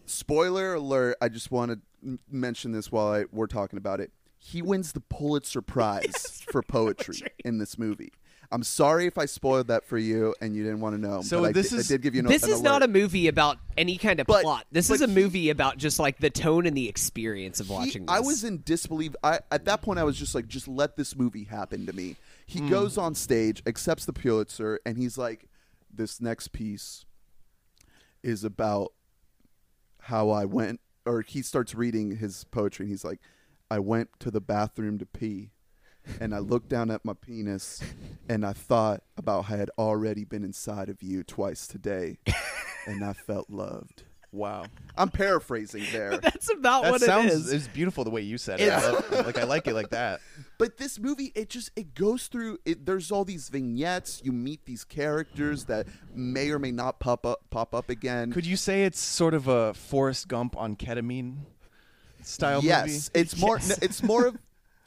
Spoiler alert. I just want to mention this while I, we're talking about it. He wins the Pulitzer Prize for poetry in this movie. I'm sorry if I spoiled that for you and you didn't want to know. So but I this di- is- I did give you an, This an is not a movie about any kind of But- plot. This is a he- movie about just like the tone and the experience of He- watching. I was in disbelief. I at that point I was just like, just let this movie happen to me. He Hmm. goes on stage, accepts the Pulitzer, and he's like, "This next piece is about how I went." Or he starts reading his poetry, and he's like, "I went to the bathroom to pee." And I looked down at my penis and I thought about how I had already been inside of you twice today and I felt loved. Wow. I'm paraphrasing there. That's about That what sounds it is. it's beautiful the way you said it. I love- like I like it like that. But this movie, it just it goes through. It, there's all these vignettes. You meet these characters that may or may not pop up pop up again. Could you say it's sort of a Forrest Gump on ketamine style yes, movie? it's more. Yes. no, It's more of.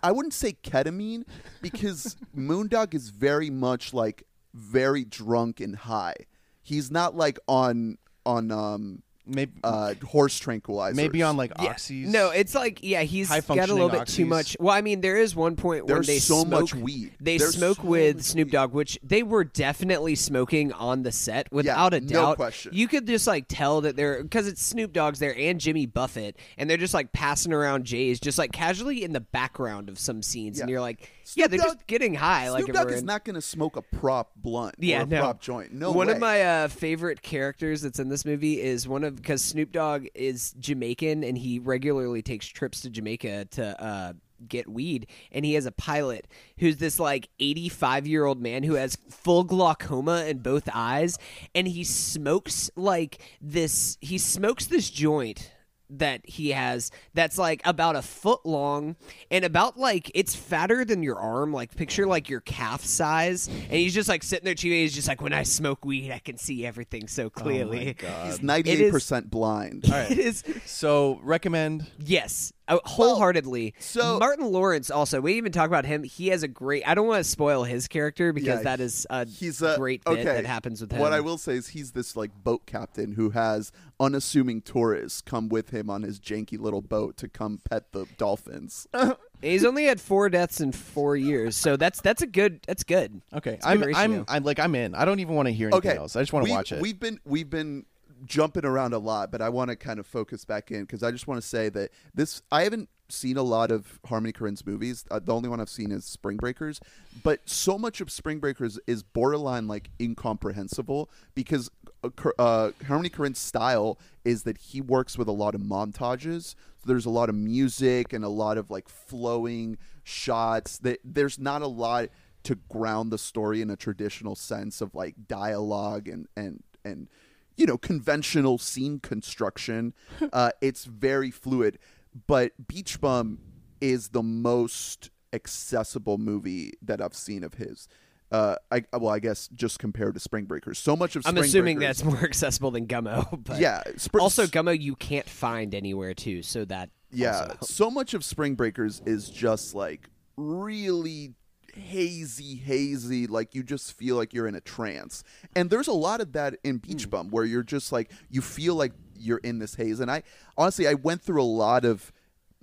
I wouldn't say ketamine because Moondog is very much like very drunk and high. He's not like on on um Maybe uh horse tranquilizers. maybe on like Yeah. oxys. No, it's like yeah, he's High got a little functioning bit too much. Well, I mean, there is one point where There's they so smoke, much weed. They There's smoke so with Snoop. Dogg, which they were definitely smoking on the set without a doubt. no doubt. question. You could just like tell that they're because it's Snoop Dogg's there and Jimmy Buffett, and they're just like passing around J's, just like casually in the background of some scenes, and you're like, Snoop yeah, they're just getting high. like Snoop if Dogg is in- not going to smoke a prop blunt yeah, or a no. prop joint. No one way. of my uh, favorite characters that's in this movie is one of because Snoop Dogg is Jamaican and he regularly takes trips to Jamaica to uh, get weed, and he has a pilot who's this like eighty-five year old man who has full glaucoma in both eyes, and he smokes like this. He smokes this joint that he has that's like about a foot long and about like it's fatter than your arm. Like picture like your calf size. And he's just like sitting there chewing. He's just like when i smoke weed i can see everything so oh clearly. He's 98% blind. all right. it is So recommend yes uh, wholeheartedly so- martin lawrence also we even talk about him he has a great i don't want to spoil his character because Yeah, that is a he's a great bit okay. that happens with him What I will say is he's this like boat captain who has unassuming tourists come with him on his janky little boat to come pet the dolphins. he's only had four deaths in four years so that's that's a good that's good Okay, It's a I'm good I'm. I'm like I'm in. I don't even want to hear anything okay, else. I just want to watch it. We've been we've been jumping around a lot, but I want to kind of focus back in because I just want to say that this I haven't seen a lot of Harmony Korine's movies. Uh, the only one I've seen is Spring Breakers, but so much of Spring Breakers is borderline like incomprehensible because uh, uh, Harmony Korine's style is that he works with a lot of montages. So there's a lot of music and a lot of like flowing shots. That there's not a lot to ground the story in a traditional sense of like dialogue and and and you know conventional scene construction. uh, it's very fluid, but Beach Bum is the most accessible movie that I've seen of his. Uh, I well, I guess just compared to Spring Breakers, so much of i'm assuming Breakers- that's more accessible than gummo but yeah. Spr- also gummo you can't find anywhere too so that Yeah, so much of Spring Breakers is just like really hazy, hazy. Like you just feel like you're in a trance. And there's a lot of that in Beach Bum where you're just like you feel like you're in this haze. And I honestly, I went through a lot of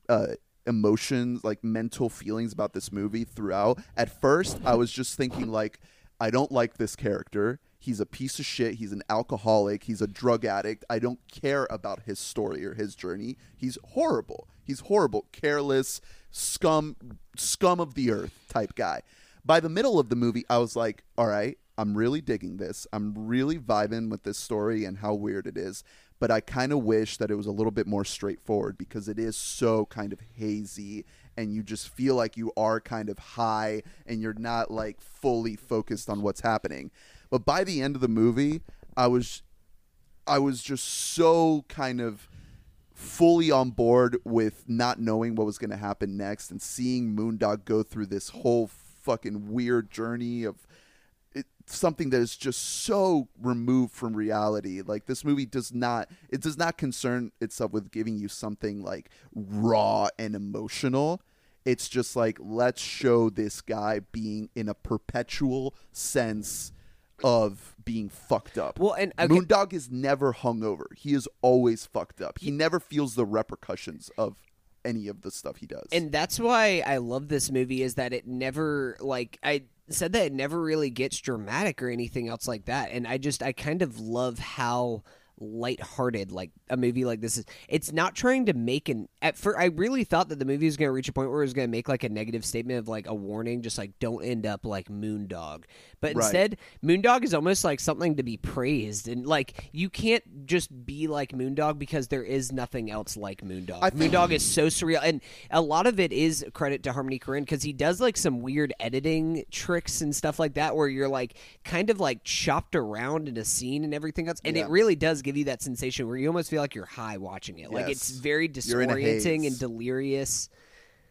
uh, emotions, like mental feelings about this movie throughout. At first, I was just thinking like, I don't like this character. He's a piece of shit. He's an alcoholic. He's a drug addict. I don't care about his story or his journey. He's horrible. He's horrible, careless, scum, scum of the earth type guy. By the middle of the movie, I was like, all right, I'm really digging this. I'm really vibing with this story and how weird it is. But I kind of wish that it was a little bit more straightforward because it is so kind of hazy and you just feel like you are kind of high and you're not like fully focused on what's happening. But by the end of the movie, I was I was just so kind of fully on board with not knowing what was going to happen next and seeing Moondog go through this whole fucking weird journey of it, something that is just so removed from reality. Like this movie does not it does not concern itself with giving you something like raw and emotional. It's just like let's show this guy being in a perpetual sense of being fucked up. Well, and- okay. Moondog is never hungover. He is always fucked up. He never feels the repercussions of any of the stuff he does. and that's why I love this movie is that it never like I said that it never really gets dramatic or anything else like that and I just I kind of love how lighthearted like a movie like this is it's not trying to make an at first I really thought that the movie was going to reach a point where it was going to make like a negative statement of like a warning just like don't end up like Moondog. But Right. instead Moondog is almost like something to be praised. And like you can't just be like Moondog because there is nothing else like Moondog. I think- Moondog is so surreal. And a lot of it is credit to Harmony Korine because he does like some weird editing tricks and stuff like that where you're like kind of like chopped around in a scene and everything else. And Yeah. it really does give you that sensation where you almost feel like you're high watching it. Like it's very You're in a disorienting and delirious.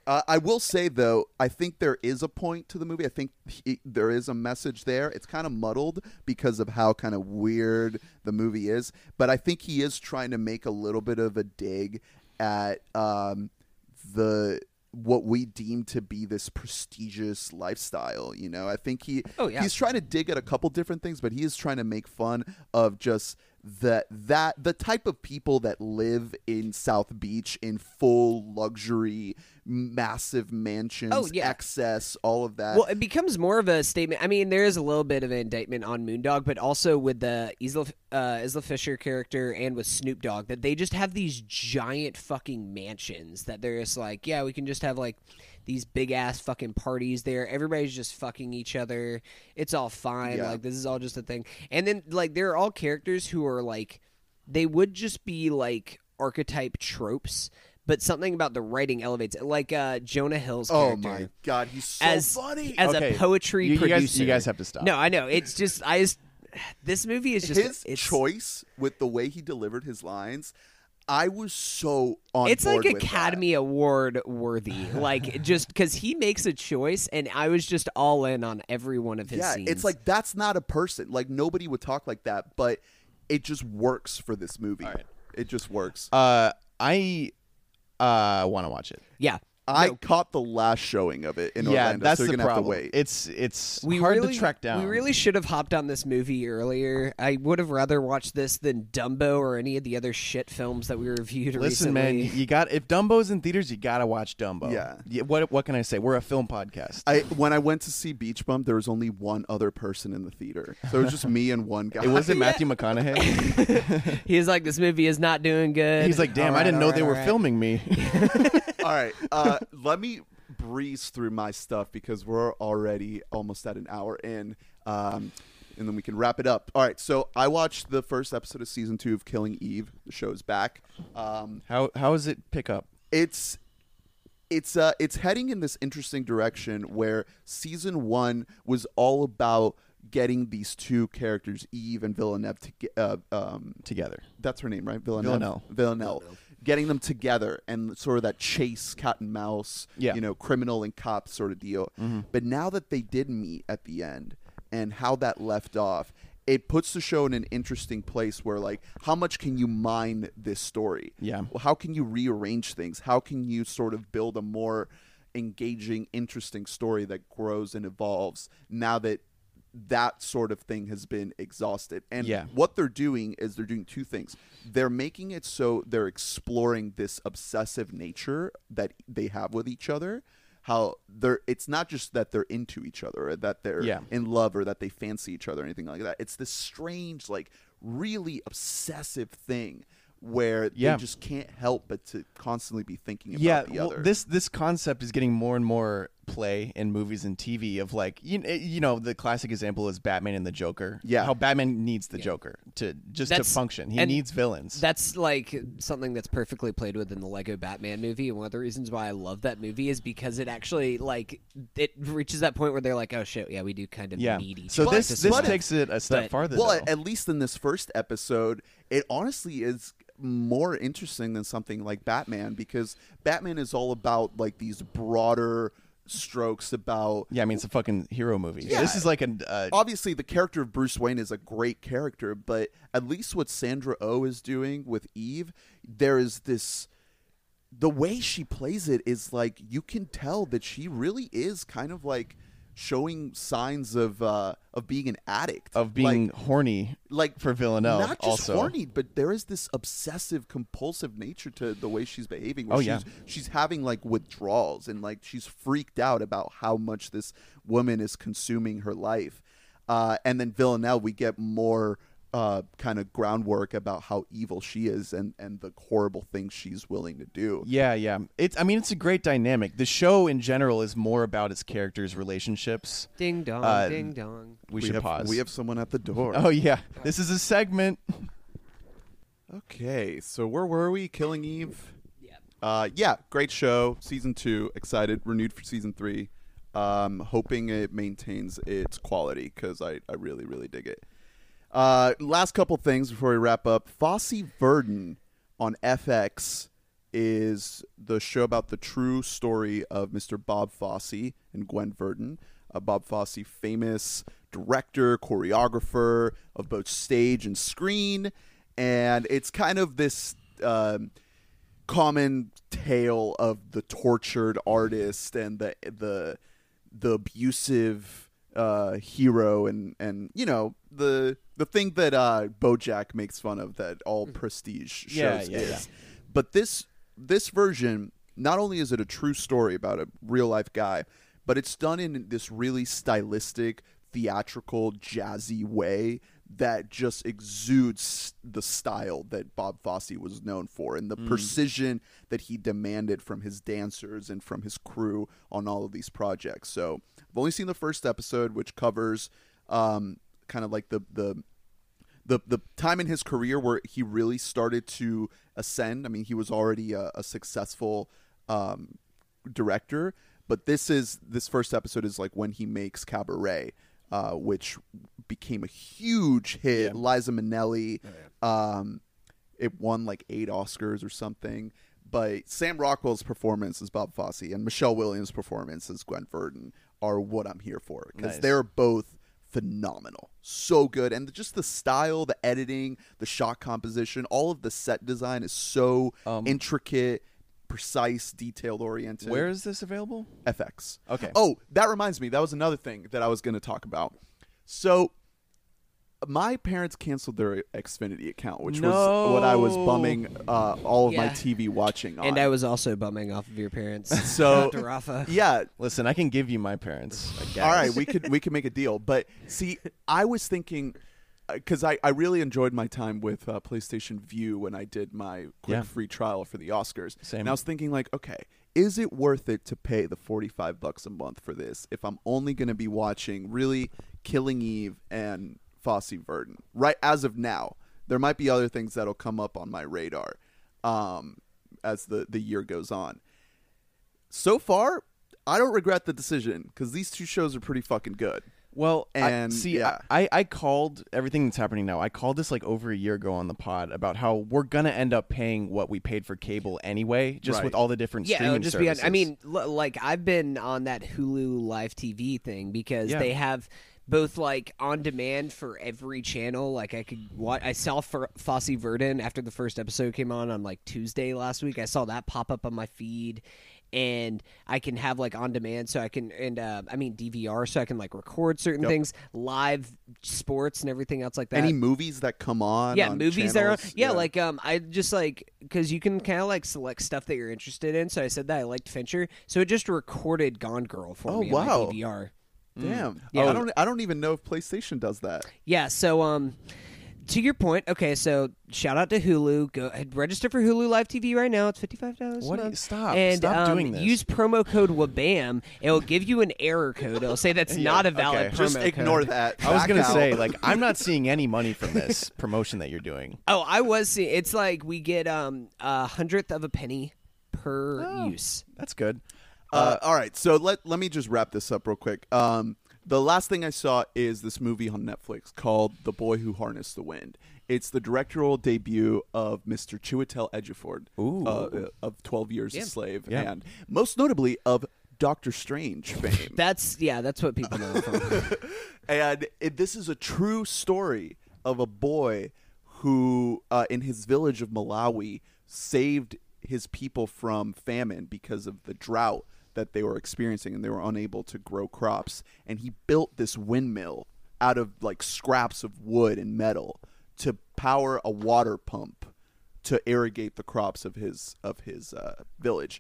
Uh, I will say though, I think there is a point to the movie. I think he, there is a message there. It's kind of muddled because of how kind of weird the movie is, but I think he is trying to make a little bit of a dig at um, the what we deem to be this prestigious lifestyle. You know, I think he Oh, yeah. he's trying to dig at a couple different things, but he is trying to make fun of just that that the type of people that live in South Beach in full luxury, massive mansions, Oh, yeah. excess, all of that. Well, it becomes more of a statement. I mean, there is a little bit of an indictment on Moondog, but also with the Isla, uh, Isla Fisher character and with Snoop Dogg, that they just have these giant fucking mansions that they're just like, yeah, we can just have like these big ass fucking parties there. Everybody's just fucking each other. It's all fine. Yeah. Like this is all just a thing. And then like there are all characters who are like, they would just be like archetype tropes. But something about the writing elevates it, like uh, Jonah Hill's oh character my god, he's so as funny. as Okay. a poetry You- you guys- producer. you guys have to stop. No, I know. It's just I just this movie is just his it's, choice with the way he delivered his lines, I was so on. It's board like with Academy Award worthy, like just because he makes a choice, and I was just all in on every one of his Yeah, scenes. it's like that's not a person. Like nobody would talk like that, but it just works for this movie. right. It just works. Uh, I uh want to watch it. yeah. I No, caught the last showing of it in yeah, Orlando, that's so you're the gonna problem. have to wait. It's it's we hard really, to track down. We really should have hopped on this movie earlier. I would have rather watched this than Dumbo or any of the other shit films that we reviewed Listen, recently. man, you got if Dumbo's in theaters, you gotta watch Dumbo. Yeah. What what can I say? We're a film podcast. I when I went to see Beach Bum, there was only one other person in the theater. So it was just me and one guy. it wasn't Matthew McConaughey. He's like, this movie is not doing good. He's like, damn, All I didn't know right, they were right. filming me. All right, uh, let me breeze through my stuff because we're already almost at an hour in, um, and then we can wrap it up. All right, so I watched the first episode of season two of Killing Eve. The show's back. Um, how how does it pick up? it's it's uh it's heading in this interesting direction where season one was all about getting these two characters, Eve and Villeneuve, to uh, um, Together. that's her name, right? Villanelle. Villanelle. Villanelle. Getting them together and sort of that chase, cat and mouse, Yeah. you know, criminal and cop sort of deal. Mm-hmm. But now that they did meet at the end and how that left off, it puts the show in an interesting place where, like, how much can you mine this story? Yeah. How can you rearrange things? How can you sort of build a more engaging, interesting story that grows and evolves now that that sort of thing has been exhausted? And Yeah. what they're doing is they're doing two things. They're making it so they're exploring this obsessive nature that they have with each other. How they're it's not just that they're into each other or that they're Yeah. in love or that they fancy each other or anything like that. It's this strange, like really obsessive thing where Yeah. they just can't help but to constantly be thinking about yeah, the well, other. this this concept is getting more and more play in movies and TV of like you know, you know the classic example is Batman and the Joker. Yeah. how Batman needs the Joker to just to function. He needs villains. That's like something that's perfectly played with in the Lego Batman movie, and one of the reasons why I love that movie is because it actually like it reaches that point where they're like, "Oh shit, yeah, we do kind of yeah. need each So other." this this survive." takes it a step But- farther. well, though. at, at least in this first episode, it honestly is more interesting than something like Batman because Batman is all about like these broader strokes about yeah, I mean it's a fucking hero movie. Yeah. This is like an uh, obviously the character of Bruce Wayne is a great character, but at least what Sandra O oh is doing with Eve, there is this the way she plays it is like you can tell that she really is kind of like showing signs of uh of being an addict of being like, horny like for Villanelle. not just also. horny, but there is this obsessive compulsive nature to the way she's behaving. where Oh, she's, yeah. she's having like withdrawals and like she's freaked out about how much this woman is consuming her life. Uh, and then Villanelle, we get more uh, kind of groundwork about how evil she is and and the horrible things she's willing to do. Yeah, yeah. It's I mean it's a great dynamic. The show in general is more about its characters' relationships. ding dong, uh, ding dong. We, should have, pause. We have someone at the door. Oh yeah. This is a segment. Okay, so where were we? Killing Eve. Yeah. Uh, yeah, great show. Season two, excited, renewed for season three. Um, hoping it maintains its quality because I, I really, really dig it. Uh, last couple things before we wrap up. Fosse Verdon on FX is the show about the true story of Mr. Bob Fosse and Gwen Verdon. Uh, Bob Fosse, famous director, choreographer of both stage and screen, and it's kind of this um, common tale of the tortured artist and the the the abusive uh, hero and and you know the the thing that uh, BoJack makes fun of that all prestige shows Yeah, yeah, is. yeah. But this this version, not only is it a true story about a real life guy, but it's done in this really stylistic, theatrical, jazzy way that just exudes the style that Bob Fosse was known for and the precision that he demanded from his dancers and from his crew on all of these projects. So I've only seen the first episode, which covers um, kind of like the the the the time in his career where he really started to ascend. I mean, he was already a, a successful um, director, but this is this first episode is like when he makes Cabaret, uh, which became a huge hit. Liza Minnelli, um, it won like eight Oscars or something. But Sam Rockwell's performance as Bob Fosse and Michelle Williams' performance as Gwen Verdon are what I'm here for because Nice. they're both phenomenal. So good. And just the style, the editing, the shot composition, all of the set design is so Um, intricate, precise, detailed oriented. Where is this available? FX? Okay. Oh, that reminds me. That was another thing that I was going to talk about. So, my parents canceled their Xfinity account, which was what I was bumming uh, all of my Yeah. TV watching on. And I was also bumming off of your parents. So- Dr. Rafa. yeah, Listen, I can give you my parents. I guess. All right, we could we could make a deal. But see, I was thinking because I, I really enjoyed my time with uh, PlayStation Vue when I did my quick Yeah. free trial for the Oscars. Same. And I was thinking like, okay, is it worth it to pay the forty five bucks a month for this if I'm only going to be watching really Killing Eve and Fosse Verdon right as of now? There might be other things that'll come up on my radar um, as the the year goes on so far, I don't regret the decision because these two shows are pretty fucking good. Well, And, I, see, yeah. I, I called everything that's happening now. I called this like over a year ago on the pod about how we're gonna end up paying what we paid for cable anyway, just Right. with all the different Yeah, streaming it'll just be on. I mean, l- like I've been on that Hulu live TV thing because Yeah. they have both like on demand for every channel. Like I could watch. I saw for Fosse Verdon after the first episode came on on like Tuesday last week. I saw that pop up on my feed. And I can have like on demand, so I can and uh, I mean DVR, so I can like record certain Yep. things, live sports and everything else like that. Any movies that come on? yeah on movies that are channels? yeah, like um i just like because you can kind of like select stuff that you're interested in so i said that i liked fincher so it just recorded gone girl for Oh, me on wow. dvr damn. Yeah. I don't. I don't even know if PlayStation does that. yeah so um to your point okay so shout out to hulu go register for hulu live tv right now it's $55 What a you- month. stop. and Stop um, doing this. use promo code wabam it'll give you an error code it'll say that's not a valid okay. promo Just ignore code. that. I was gonna out. say, like, I'm not seeing any money from this promotion that you're doing. oh i was seeing it's like we get um a hundredth of a penny per Oh. use That's good. Uh, all right, so let let me just wrap this up real quick. Um, the last thing I saw is this movie on Netflix called "The Boy Who Harnessed the Wind." It's the directorial debut of Mr. Chiwetel Ejiofor uh, of Twelve Years Yeah. a Slave, Yeah. and most notably of Doctor Strange fame. That's yeah, that's what people know from. and it, this is a true story of a boy who, uh, in his village of Malawi, saved his people from famine because of the drought that they were experiencing, and they were unable to grow crops. And he built this windmill out of like scraps of wood and metal to power a water pump to irrigate the crops of his of his uh, village.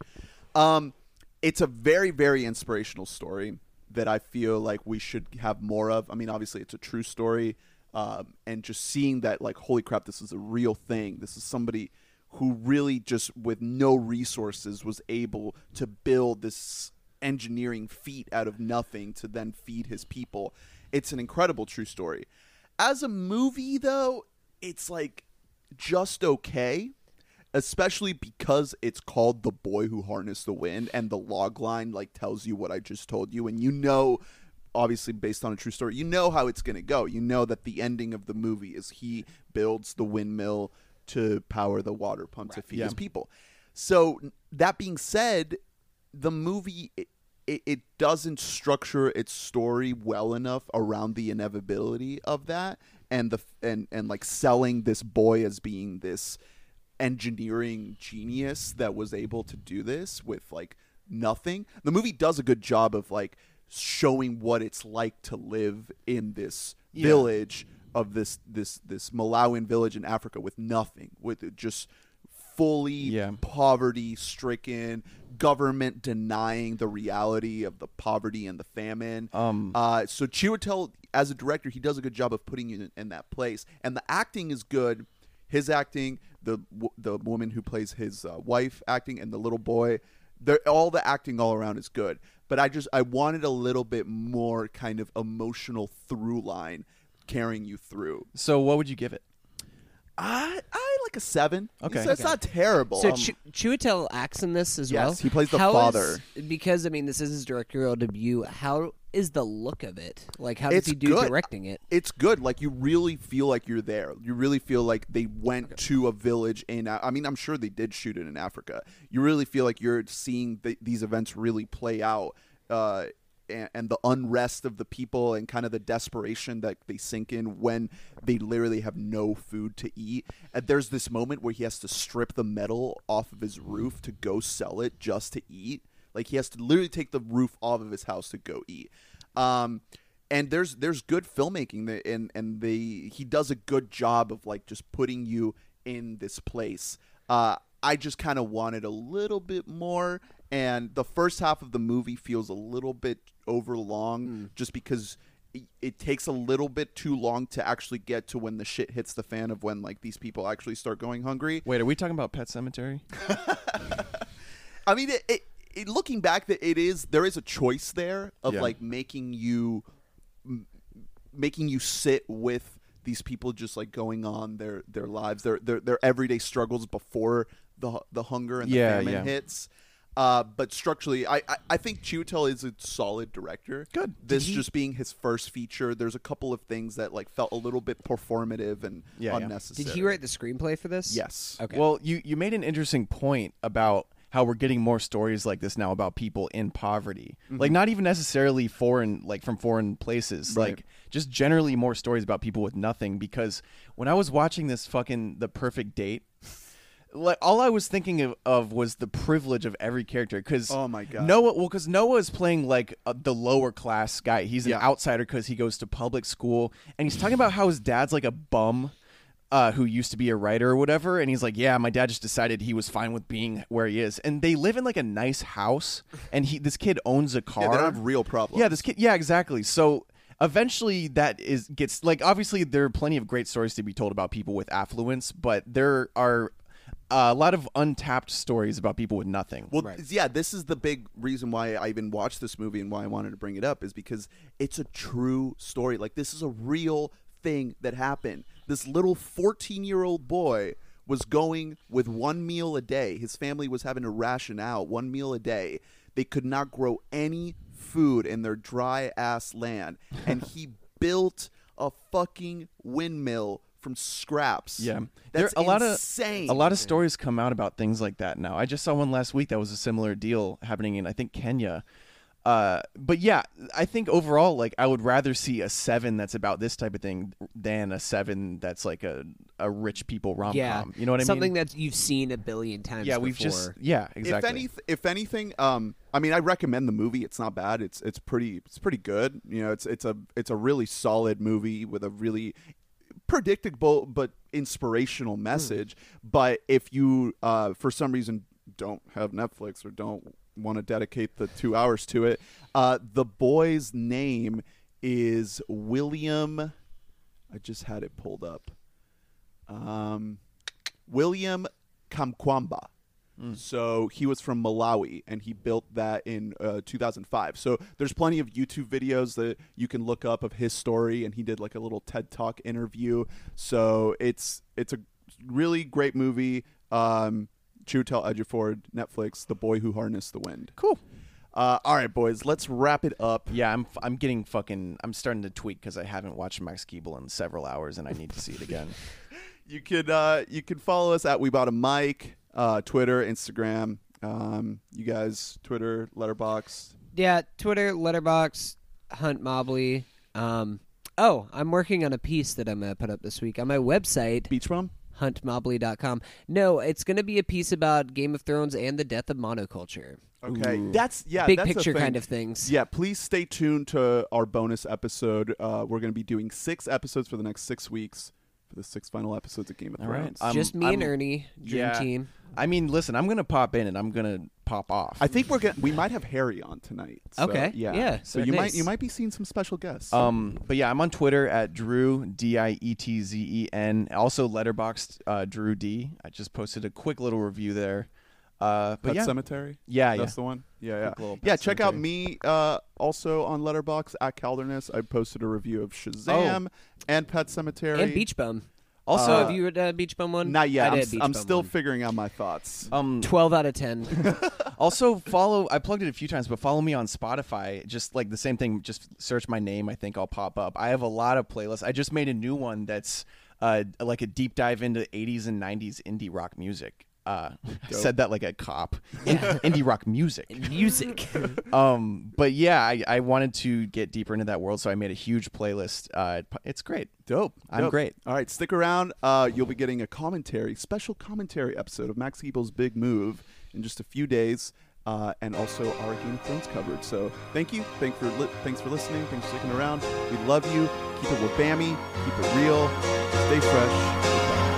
Um, it's a very very inspirational story that I feel like we should have more of. I mean, obviously it's a true story, um, and just seeing that like holy crap, this is a real thing. This is somebody who really just with no resources was able to build this engineering feat out of nothing to then feed his people. It's an incredible true story. As a movie though, it's like just okay, especially because it's called The Boy Who Harnessed the Wind and the log line like tells you what I just told you and you know obviously based on a true story. You know how it's going to go. You know that the ending of the movie is he builds the windmill to power the water pump to feed Yeah. his people. So that being said, the movie it, it, it doesn't structure its story well enough around the inevitability of that and the and and like selling this boy as being this engineering genius that was able to do this with like nothing. The movie does a good job of like showing what it's like to live in this Yeah. village of this this this Malawian village in Africa with nothing, with just fully Yeah. poverty stricken, government denying the reality of the poverty and the famine. Um, uh, so Chiwetel, as a director, he does a good job of putting you in, in that place, and the acting is good. His acting, the the woman who plays his uh, wife acting, and the little boy, all the acting all around is good. But I just I wanted a little bit more kind of emotional through line carrying you through. So what would you give it? I I like a seven. Okay. it's, it's Okay. not terrible. So Um, Ch- Chiwetel acts in this as Yes, well. he plays the How is- father. because I mean, this is his directorial debut. How is the look of it? Like, how does It's he do good. directing it? it's good. Like you really feel like you're there. You really feel like they went to a village in. I mean, I'm sure they did shoot it in Africa. You really feel like you're seeing th- these events really play out, uh, and, and the unrest of the people and kind of the desperation that they sink in when they literally have no food to eat. And there's this moment where he has to strip the metal off of his roof to go sell it just to eat. Like he has to literally take the roof off of his house to go eat. Um, and there's there's good filmmaking that and and they he does a good job of like just putting you in this place. Uh, I just kind of wanted a little bit more, and the first half of the movie feels a little bit over long, hmm. just because it, it takes a little bit too long to actually get to when the shit hits the fan of when like these people actually start going hungry. Wait, are we talking about Pet Sematary? I mean, it, it, it, looking back, that it is there is a choice there of Yeah. like making you m- making you sit with these people just like going on their their lives, their their their everyday struggles before the the hunger and the Yeah, famine yeah. hits. Uh, but structurally, I, I, I think Chiwetel is a solid director. Good. This he- just being his first feature, there's a couple of things that like felt a little bit performative and Yeah, yeah. unnecessary. Did he write the screenplay for this? Yes. Okay. Well, you you made an interesting point about how we're getting more stories like this now about people in poverty. Like not even necessarily foreign like from foreign places. Right. Like just generally more stories about people with nothing because when I was watching this fucking The Perfect Date like all I was thinking of, of was the privilege of every character because Oh my God. Noah well because Noah is playing like uh, the lower class guy he's an Yeah. outsider because he goes to public school and he's talking about how his dad's like a bum uh, who used to be a writer or whatever, and he's like, "Yeah, my dad just decided he was fine with being where he is." And they live in like a nice house, and he this kid owns a car. Yeah, they don't have real problems. Yeah, this kid. Yeah, exactly. So eventually, that is gets like obviously there are plenty of great stories to be told about people with affluence, but there are uh, a lot of untapped stories about people with nothing. Well, Right. yeah, this is the big reason why I even watched this movie and why I wanted to bring it up is because it's a true story. Like this is a real thing that happened. This little 14-year-old boy was going with one meal a day. His family was having to ration out one meal a day. They could not grow any food in their dry ass land, and he built a fucking windmill from scraps. Yeah, that's there, a lot insane. of a lot of stories come out about things like that now. I just saw one last week that was a similar deal happening in I think Kenya. Uh, but yeah, I think overall, like I would rather see a seven that's about this type of thing than a seven that's like a a rich people rom com. yeah, you know what I Something mean? Something that you've seen a billion times. yeah, we've before. just yeah exactly. If any, if anything, um, I mean, I recommend the movie. It's not bad. It's it's pretty it's pretty good. You know, it's it's a it's a really solid movie with a really predictable but inspirational message. But if you, uh, for some reason, don't have Netflix or don't want to dedicate the two hours to it, uh, the boy's name is William. I just had it pulled up. Um, William Kamkwamba. So he was from Malawi and he built that in uh, 2005. So there's plenty of YouTube videos that you can look up of his story and he did like a little TED Talk interview. So it's it's a really great movie. Um, Chiwetel Ejiofor, Netflix, The Boy Who Harnessed the Wind. cool. Uh, all right, boys, let's wrap it up. Yeah, I'm I'm getting fucking I'm starting to tweak because I haven't watched Max Keeble in several hours and I need to see it again. You could uh, you could follow us at We Bought a Mic, uh, Twitter, Instagram. Um, you guys, Twitter, Letterboxd. Yeah, Twitter, Letterboxd, Hunt Mobley. Um, oh, I'm working on a piece that I'm gonna put up this week on my website, Beach Bum. huntmobley.com. No, it's gonna be a piece about Game of Thrones and the death of monoculture. Okay, Ooh. that's yeah, Big that's a picture thing. kind of things. Yeah, please stay tuned to our bonus episode. Uh, we're going to be doing six episodes for the next six weeks for the six final episodes of Game of All right. Thrones. Um, Just me and I'm- Ernie, dream yeah. team. I mean, listen, I'm gonna pop in and I'm gonna pop off. I think we're gonna we might have Harry on tonight. So, Okay, yeah, yeah, So nice. you might you might be seeing some special guests. Um, but yeah, I'm on Twitter at Drew D I E T Z E N. Also, Letterboxd uh, Drew D. I just posted a quick little review there. Uh, but Pet yeah, Sematary. yeah, yeah. That's the one. Yeah, yeah. Quick Yeah, check out me uh, also on Letterboxd at Calderness. I posted a review of Shazam and Pet Sematary. And Beach Bum. Also, Uh, have you read uh, Beach Bum one? Not yet. I I'm, did Beach I'm Bum still one. figuring out my thoughts. um, Twelve out of ten. also follow. I plugged it a few times, but follow me on Spotify. Just like the same thing. Just search my name. I think I'll pop up. I have a lot of playlists. I just made a new one that's uh, like a deep dive into 80s and 90s indie rock music. Uh, said that like a cop. In- indie rock music. Music. um but yeah I, I wanted to get deeper into that world so i made a huge playlist uh it's great Dope. I'm Dope. great. All right, stick around. Uh, you'll be getting a commentary, special commentary episode of Max Keeble's Big Move in just a few days, uh, and also our Game of Thrones coverage. So thank you. Thanks for li- thanks for listening. Thanks for sticking around. We love you. Keep it with Bammy. Keep it real. Stay fresh. Goodbye.